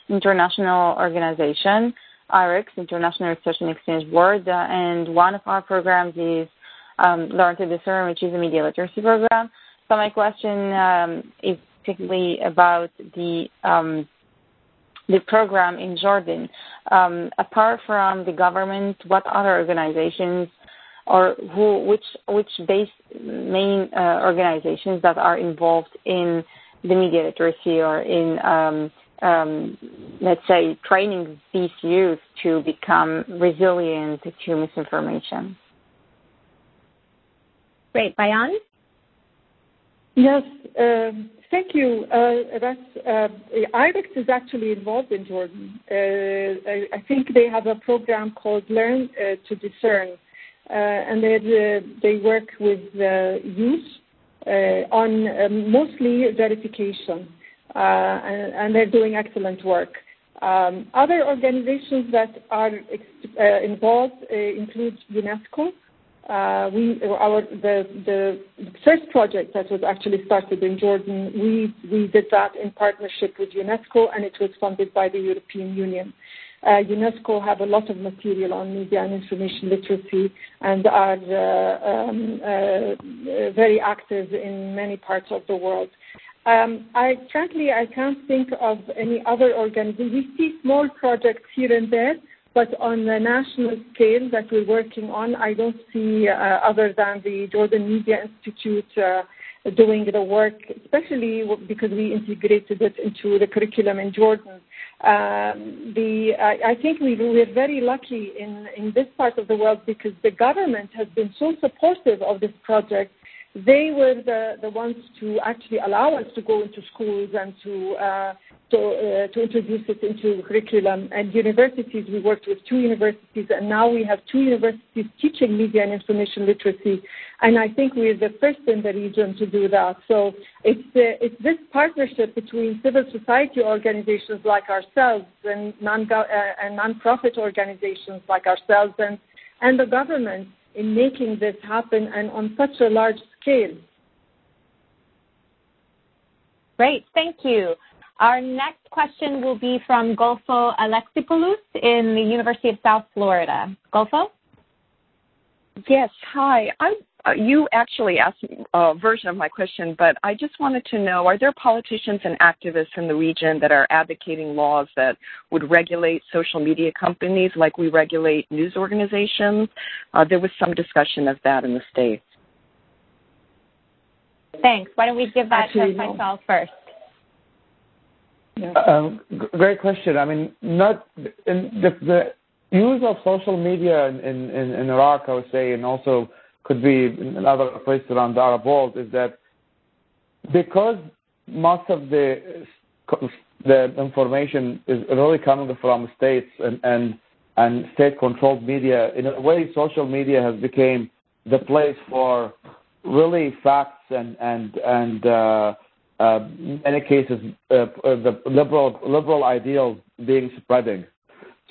international organization, IREX, International Research and Exchange Board, and one of our programs is Learn to Discern, which is a media literacy program. So my question um, is particularly about the um, the program in Jordan. Um, apart from the government, what other organizations or who, which which base main uh, organizations that are involved in the media literacy or in let's say training these youth to become resilient to misinformation. Great, Bayan. Yes, um, thank you. Uh, uh, IREX is actually involved in Jordan. Uh, I, think they have a program called Learn to Discern, and they work with youth on um, mostly verification, and, they're doing excellent work. Um, other organizations that are involved include UNESCO, the the first project that was actually started in Jordan, we did that in partnership with UNESCO, and it was funded by the European Union. Uh, UNESCO have a lot of material on media and information literacy and are uh, um, uh, very active in many parts of the world. Um, frankly I can't think of any other organization. We see small projects here and there, on the national scale that we're working on, I don't see uh, other than the Jordan Media Institute uh, doing the work, especially because we integrated it into the curriculum in Jordan. Um, I, think we, we're very lucky in this part of the world because the government has been so supportive of this project they were the, the ones to actually allow us to go into schools and to uh, to, uh, to introduce it into curriculum. And universities, we worked with two universities, and now we have two universities teaching media and information literacy. And I think we're the first in the region to do that. So it's uh, it's this partnership between civil society organizations like ourselves and non uh, and nonprofit organizations like ourselves and and the government in making this happen and on such a large scale. Great, thank you. Our next question will be from Golfo Alexopoulos in the University of South Florida. Golfo? Yes, hi. I, uh, you actually asked a version of my question, but I just wanted to know are there politicians and activists in the region that are advocating laws that would regulate social media companies like we regulate news organizations? Uh, there was some discussion of that in the States. Thanks. Why don't we give that to Faisal first? Um, great question. I mean, not in the, the use of social media in, in, in Iraq, I would say, and also could be in other places around the Arab world, is that because most of the the information is really coming from states and and, and state-controlled media, in a way, social media has become the place for really facts and and and uh, uh, in many cases uh, uh, the liberal liberal ideals being spreading.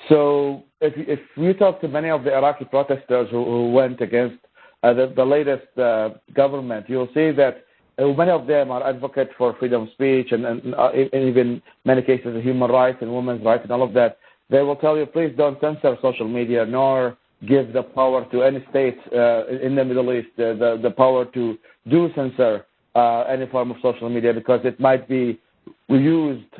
So if if you talk to many of the Iraqi protesters who, who went against uh, the, the latest uh, government, you'll see that uh, many of them are advocates for freedom of speech and, and uh, even many cases of human rights and women's rights and all of that. They will tell you, please don't censor social media nor give the power to any state uh, in the Middle East uh, the, power to do censor uh, any form of social media because it might be used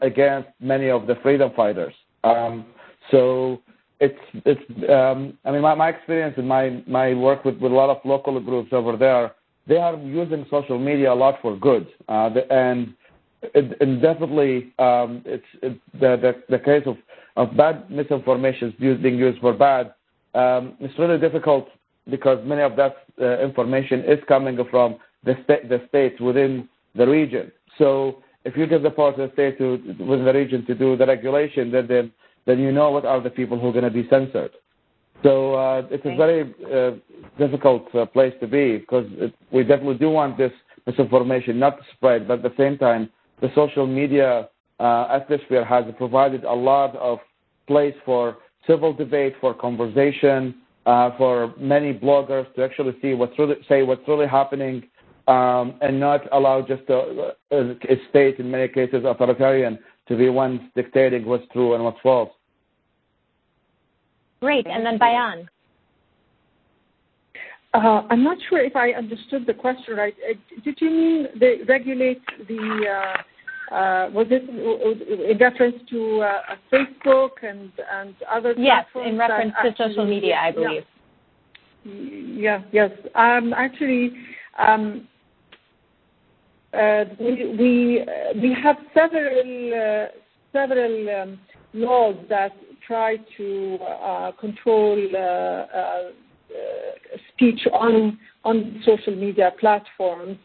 against many of the freedom fighters. Um, so it's it's um, I mean my, my experience and my my work with, a lot of local groups over there, they are using social media a lot for good, and it, and definitely um, it's it, the, case of bad misinformation being used for bad. Um, it's really difficult because many of that uh, information is coming from the, sta- the states within the region. So if you give the power to the state to, within the region to do the regulation, then, then, then you know what are the people who are going to be censored. So uh, it's a very uh, difficult uh, place to be because it, we definitely do want this misinformation not to spread, but at the same time, the social media uh, atmosphere has provided a lot of place for civil debate, for conversation, uh, for many bloggers to actually see what's really say what's really happening um, and not allow just a, a, state, in many cases authoritarian, to be ones dictating what's true and what's false. Great. And then Bayan. Uh, I'm not sure if I understood the question right. Uh, did you mean they regulate the, uh, was this in reference to uh, Facebook and, and other Yes, in reference to social media, I believe. Yeah, yes. Um, actually, um, uh, we we, uh, we have several uh, several um, laws that try to control speech on on social media platforms.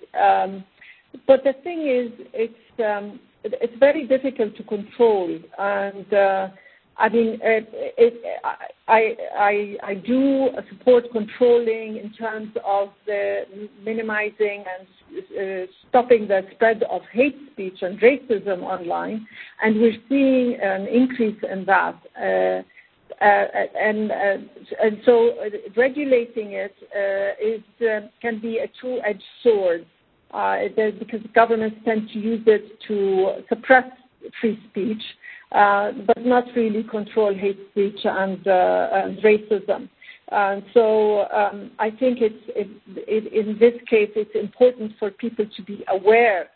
But the thing is, it's um, it's very difficult to control, and uh, I mean, it, it, I, I, I do support controlling in terms of the minimizing and uh, stopping the spread of hate speech and racism online, and we're seeing an increase in that. Uh, and and so regulating it is can be a two-edged sword because governments tend to use it to suppress free speech, but not really control hate speech and, and racism. Uh, so um, I think in this case it's important for people to be aware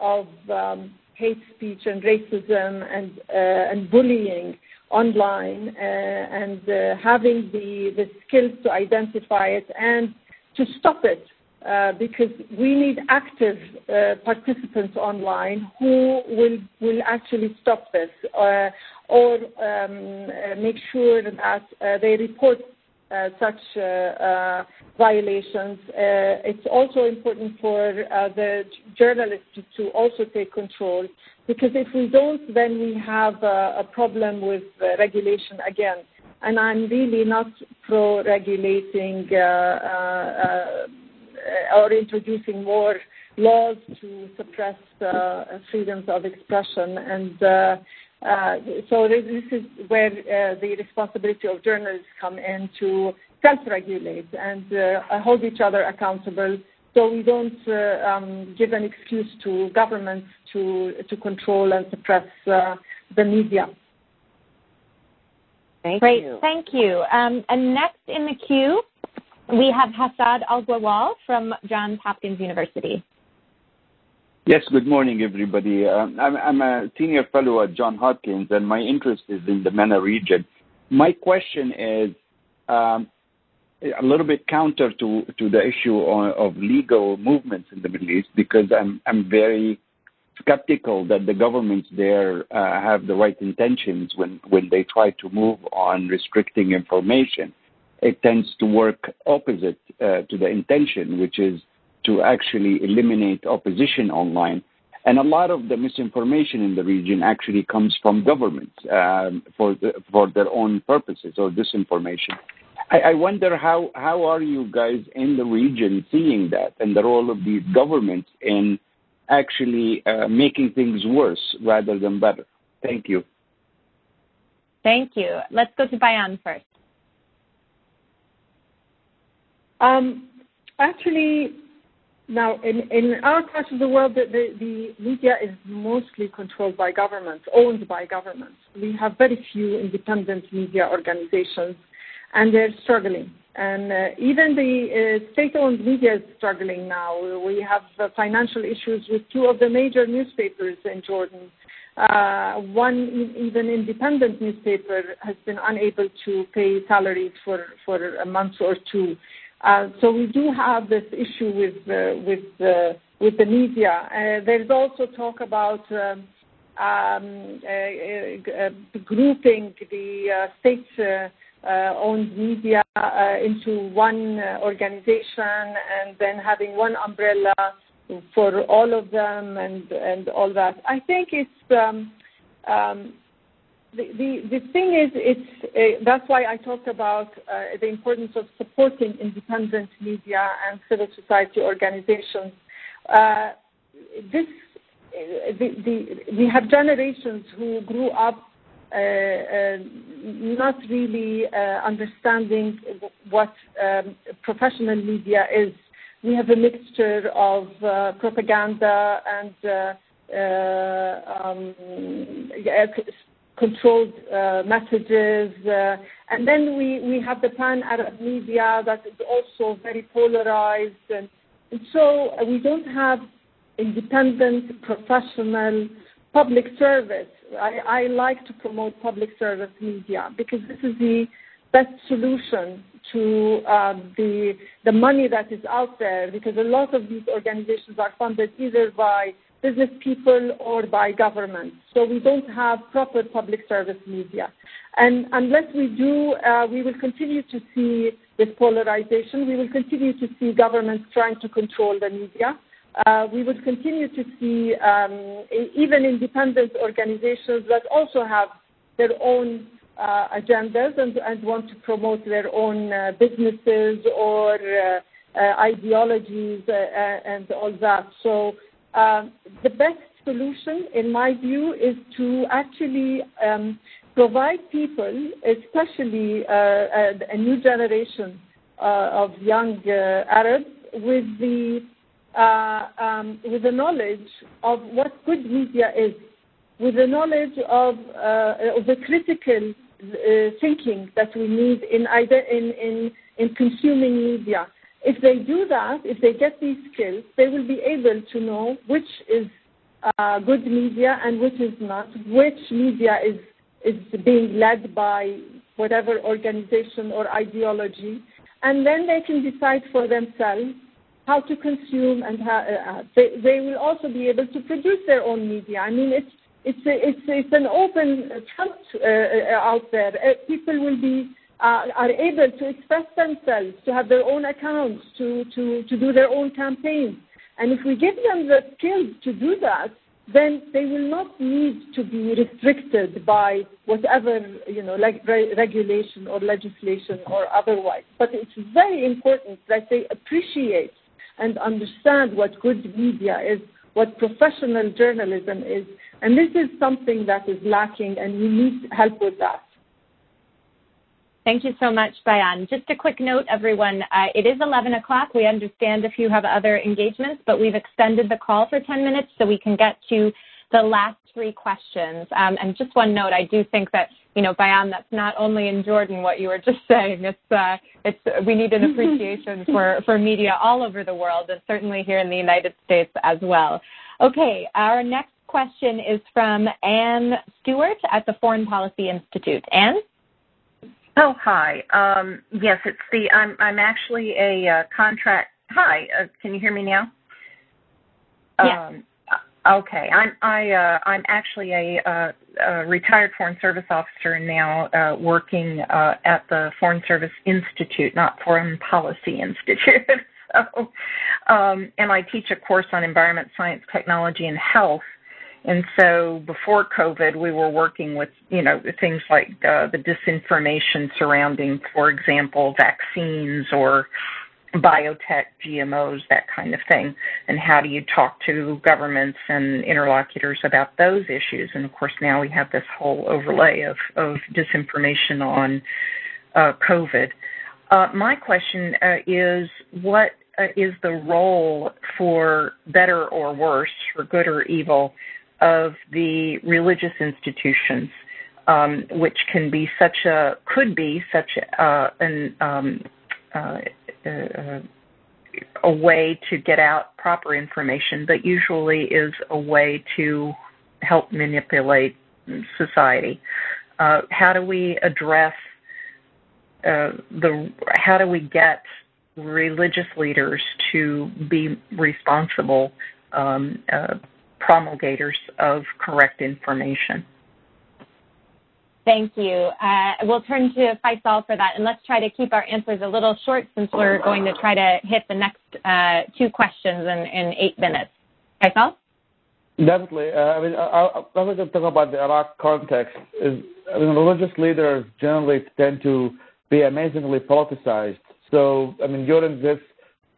of um, hate speech and racism and uh, bullying online uh, and uh, having the skills to identify it and to stop it uh, because we need active uh, participants online who will actually stop this uh, or um, make sure that they report uh, such uh, uh, violations. it's also important for the journalists to, also take control because if we don't, then we have a problem with regulation again. And I'm really not pro-regulating or introducing more laws to suppress uh, freedoms of expression. And uh, uh, so this is where uh, the responsibility of journalists come in to self-regulate and uh, hold each other accountable so we don't uh, um, give an excuse to governments to, to control and suppress uh, the media. Thank Great, you. thank you. Um, and next in the queue, we have Hassad Al-Gawal from Johns Hopkins University. Yes, good morning, everybody. Um, I'm, a senior fellow at Johns Hopkins, and my interest is in the MENA region. My question is um, a little bit counter to, to the issue of legal movements in the Middle East because I'm, I'm very skeptical that the governments there uh, have the right intentions when they try to move on restricting information. It tends to work opposite uh, to the intention, which is to actually eliminate opposition online. And a lot of the misinformation in the region actually comes from governments um, for the, for their own purposes or disinformation. I, I wonder how how are you guys in the region seeing that and the role of these governments in actually uh, making things worse rather than better? Thank you. Thank you. Let's go to Bayan first. Um, actually, now, in, our part of the world, the, media is mostly controlled by governments, owned by governments. We have very few independent media organizations, and they're struggling. And uh, even the uh, state-owned media is struggling now. We have uh, financial issues with two of the major newspapers in Jordan. One even independent newspaper has been unable to pay salaries for a month or two. Uh, so we do have this issue with uh, with uh, with the media. There's also talk about um, um, grouping the state-owned media into one organization and then having one umbrella for all of them and and all that. I think it's um the, the, thing is, it's, uh, that's why I talked about uh, the importance of supporting independent media and civil society organizations. Uh, this, uh, the, the, we have generations who grew up uh, uh, not really understanding what um, professional media is. We have a mixture of propaganda and um, controlled uh, messages. Uh, and then we, we have the pan-Arab media that is also very polarized. And, so we don't have independent, professional public service. I, like to promote public service media because this is the best solution to the the money that is out there because a lot of these organizations are funded either by business people or by governments. So we don't have proper public service media. And unless we do, uh, we will continue to see this polarization. We will continue to see governments trying to control the media. Uh, we will continue to see um, even independent organizations that also have their own uh, agendas and, want to promote their own businesses or ideologies and all that. Um, the best solution, in my view, is to actually um, provide people, especially uh, a new generation uh, of young uh, Arabs, with the uh, um, with the knowledge of what good media is, with the knowledge of, uh, of the critical uh, thinking that we need in in, in in consuming media. If they do that, if they get these skills, they will be able to know which is uh, good media and which is not, which media is is being led by whatever organization or ideology, and then they can decide for themselves how to consume and how uh, they, they will also be able to produce their own media. I mean, it's it's a, it's it's an open front uh, uh, out there. Uh, people will be uh, are able to express themselves, to have their own accounts, to to to do their own campaigns. And if we give them the skills to do that, then they will not need to be restricted by whatever you know like re- regulation or legislation or otherwise. But it's very important that they appreciate and understand what good media is what professional journalism is. And this is something that is lacking and we need help with that Thank you so much, Bayan. Just a quick note, everyone. Uh, it is 11 o'clock. We understand if you have other engagements, but we've extended the call for 10 minutes so we can get to the last three questions. Um, and just one note, I do think that, you know, Bayan, that's not only in Jordan what you were just saying. It's, uh, it's, we need an appreciation for, for media all over the world and certainly here in the United States as well. Okay, our next question is from Anne Stewart at the Foreign Policy Institute. Anne? Oh, hi. Um, yes, it's the. I'm I'm actually a uh, contract. Hi, uh, can you hear me now? Yes. Um, okay, I'm I uh, I'm actually a, uh, a retired Foreign Service officer now, uh, working uh, at the Foreign Service Institute, not Foreign Policy Institute. so, um, and I teach a course on environment science, technology, and health and so before COVID, we were working with, you know, things like uh, the disinformation surrounding, for example, vaccines or biotech, GMOs, that kind of thing. And how do you talk to governments and interlocutors about those issues? And of course, now we have this whole overlay of, of disinformation on uh, COVID. Uh, my question uh, is what uh, is the role for better or worse, for good or evil, of the religious institutions, um, which can be such a could be such an um, uh, uh, a way to get out proper information, but usually is a way to help manipulate society. Uh, how do we address uh, the? How do we get religious leaders to be responsible um, uh, promulgators of correct information. Thank you. Uh, we'll turn to Faisal for that, and let's try to keep our answers a little short since we're going to try to hit the next uh, two questions in, in, eight minutes. Faisal? Definitely. Uh, I mean, I, I, I was going to talk about the Iraq context. Is I mean, religious leaders generally tend to be amazingly politicized. So, I mean, during this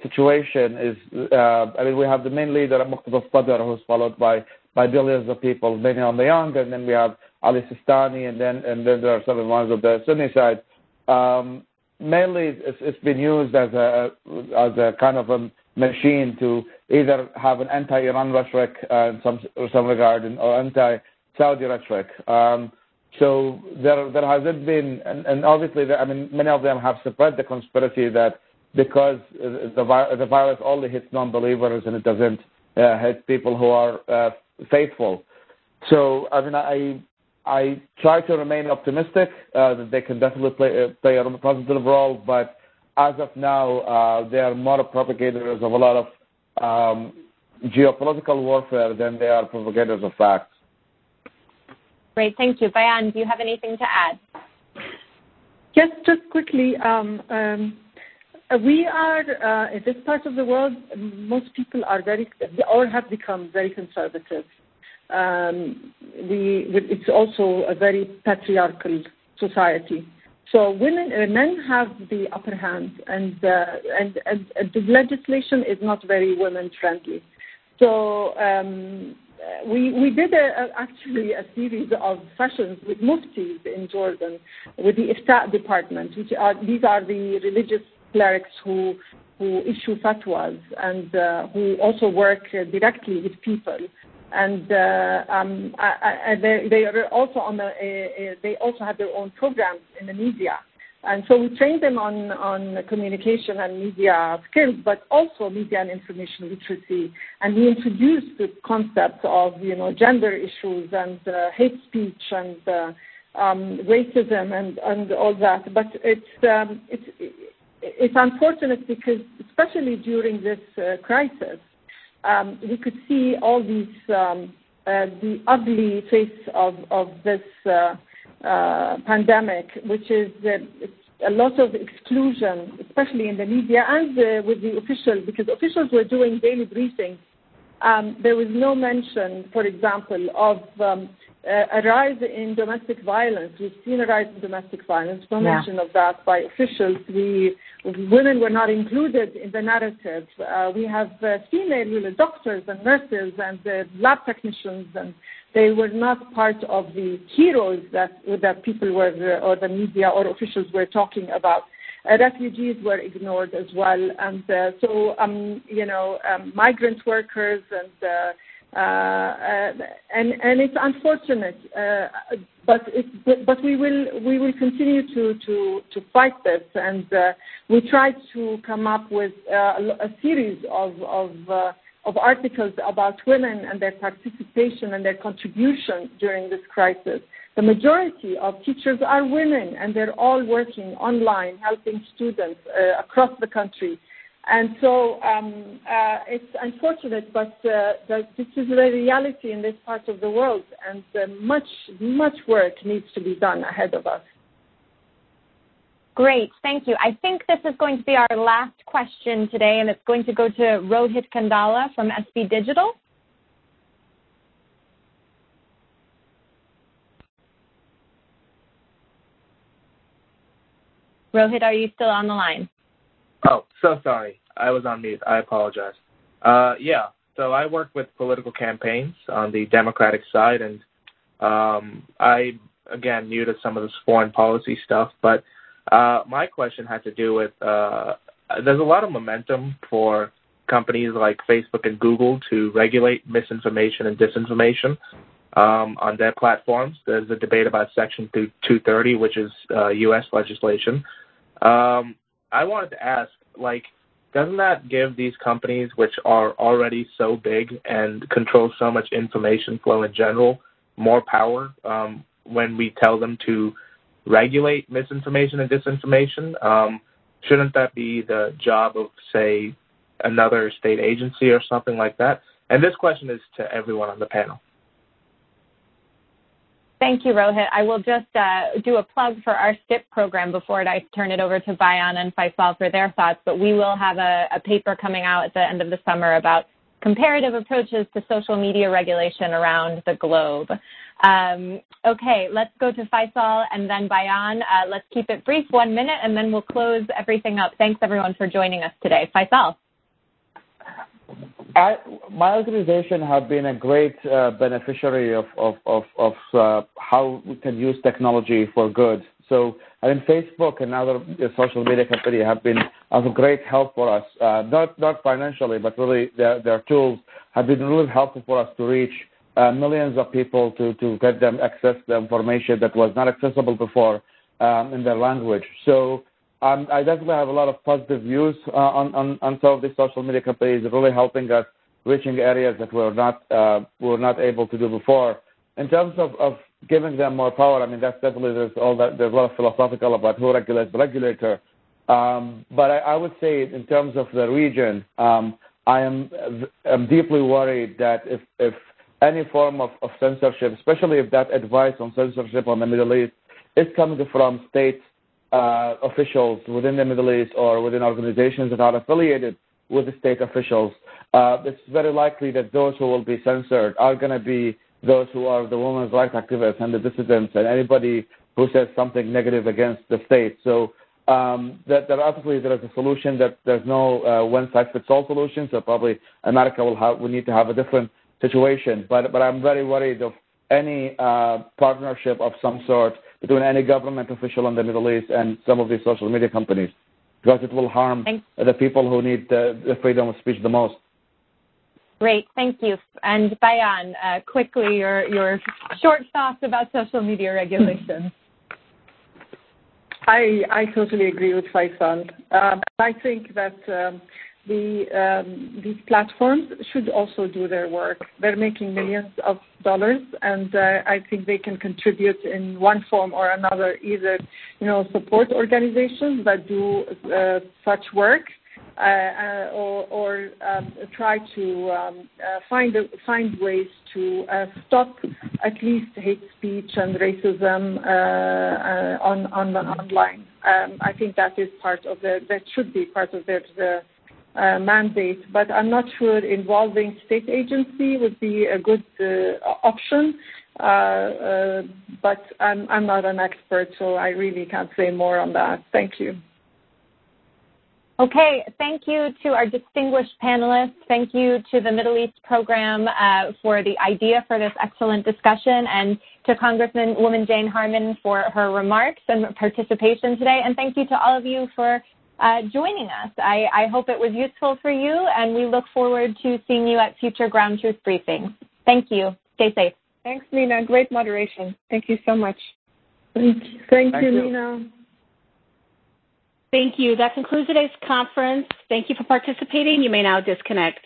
situation is, uh, I mean, we have the main leader, Muqtada Sadr, who's followed by, by billions of people, many on the young, and then we have Ali Sistani, and then, and then there are some ones of the Sunni side. Um, mainly, it's, it's been used as a, as a kind of a machine to either have an anti-Iran rhetoric uh, in some, some regard, or anti-Saudi rhetoric. Um, so there, there hasn't been, and, and obviously, I mean, many of them have spread the conspiracy that because the, the virus only hits non-believers and it doesn't uh, hit people who are uh, faithful. So, I mean, I I try to remain optimistic uh, that they can definitely play uh, play a positive role, but as of now, uh, they are more propagators of a lot of um, geopolitical warfare than they are propagators of facts. Great, thank you. Bayan, do you have anything to add? Yes, just quickly. Um, um, we are uh, in this part of the world. Most people are very or have become very conservative. Um, we, it's also a very patriarchal society. So women, uh, men have the upper hand, and, uh, and, and, and the legislation is not very women friendly. So um, we we did a, a, actually a series of sessions with muftis in Jordan, with the ifta department, which are these are the religious clerics who who issue fatwas and uh, who also work directly with people. And uh, um, I, I, they, they are also on the, uh, they also have their own programs in the media. And so we train them on, on communication and media skills, but also media and information literacy. And we introduced the concept of, you know, gender issues and uh, hate speech and uh, um, racism and, and all that. But it's, um, it's, it's unfortunate because, especially during this uh, crisis, um, we could see all these um, uh, the ugly face of this uh, pandemic, which is a lot of exclusion, especially in the media and with the officials, because officials were doing daily briefings. Um, there was no mention, for example, of a rise in domestic violence. We've seen a rise in domestic violence. No yeah. mention of that by officials. We women were not included in the narrative. Uh, we have uh, female doctors and nurses and uh, lab technicians, and they were not part of the heroes that that people were uh, or the media or officials were talking about. Uh, refugees were ignored as well, and uh, so um, you know um, migrant workers and uh, uh, and and it's unfortunate, uh, but we will we will continue to to to fight this, and we try to come up with a series of of of articles about women and their participation and their contribution during this crisis. The majority of teachers are women, and they're all working online, helping students across the country. And so um, uh, it's unfortunate, but uh, this is the reality in this part of the world, and uh, much, much work needs to be done ahead of us. Great, thank you. I think this is going to be our last question today, and it's going to go to Rohit Kandala from SB Digital. Rohit, are you still on the line? Oh, so sorry. I was on mute. I apologize. Uh, yeah, so I work with political campaigns on the Democratic side, and um, I, again, new to some of this foreign policy stuff, but uh, my question had to do with uh, there's a lot of momentum for companies like Facebook and Google to regulate misinformation and disinformation um, on their platforms. There's a debate about Section 230, which is uh, U.S. legislation. Um, I wanted to ask, like, doesn't that give these companies, which are already so big and control so much information flow in general, more power um, when we tell them to regulate misinformation and disinformation? Um, shouldn't that be the job of, say, another state agency or something like that? And this question is to everyone on the panel. Thank you, Rohit. I will just uh, do a plug for our STIP program before I turn it over to Bayan and Faisal for their thoughts. But we will have a, a paper coming out at the end of the summer about comparative approaches to social media regulation around the globe. Um, okay, let's go to Faisal and then Bayan. Uh, let's keep it brief, one minute, and then we'll close everything up. Thanks, everyone, for joining us today. Faisal. I, my organization have been a great uh, beneficiary of, of, of, of uh, how we can use technology for good. So I mean, Facebook and other uh, social media companies have been of great help for us, uh, not, not financially, but really their, their tools have been really helpful for us to reach uh, millions of people to, to get them access the information that was not accessible before um, in their language. So um, I definitely have a lot of positive views uh, on, on, on some of these social media companies, really helping us reaching areas that we're not uh, we were not able to do before. In terms of, of giving them more power, I mean that's definitely there's all that there's a lot of philosophical about who regulates the regulator. Um, but I, I, would say in terms of the region, um, I am I'm deeply worried that if if any form of, of censorship, especially if that advice on censorship on the Middle East is coming from state uh, officials within the Middle East or within organizations that are affiliated with the state officials, uh, it's very likely that those who will be censored are going to be those who are the women's rights activists and the dissidents and anybody who says something negative against the state. So um, that, that obviously there is a solution that there's no uh, one size fits all solution. So probably America will have we need to have a different situation. But but I'm very worried of any uh, partnership of some sort between any government official in the Middle East and some of these social media companies because it will harm Thanks. the people who need the, the freedom of speech the most. Great, thank you. And Bayan, uh, quickly your your short thoughts about social media regulations. I I totally agree with Faisal. Um, I think that um, um, these platforms should also do their work. They're making millions of dollars, and uh, I think they can contribute in one form or another. Either you know support organizations that do uh, such work, uh, or, um, try to um, find find ways to stop at least hate speech and racism on on online. Um, I think that is part of the that should be part of their the, mandate, but I'm not sure involving state agency would be a good uh, option. Uh, uh, but I'm, not an expert, so I really can't say more on that. Thank you. Okay, thank you to our distinguished panelists. Thank you to the Middle East Program uh, for the idea for this excellent discussion and to Congressman Woman Jane Harman for her remarks and participation today. And thank you to all of you for uh, joining us. I, I hope it was useful for you, and we look forward to seeing you at future Ground Truth briefings. Thank you. Stay safe. Thanks, Nina. Great moderation. Thank you so much. Thank you, Thank Thank you, you. Nina. Thank you. That concludes today's conference. Thank you for participating. You may now disconnect.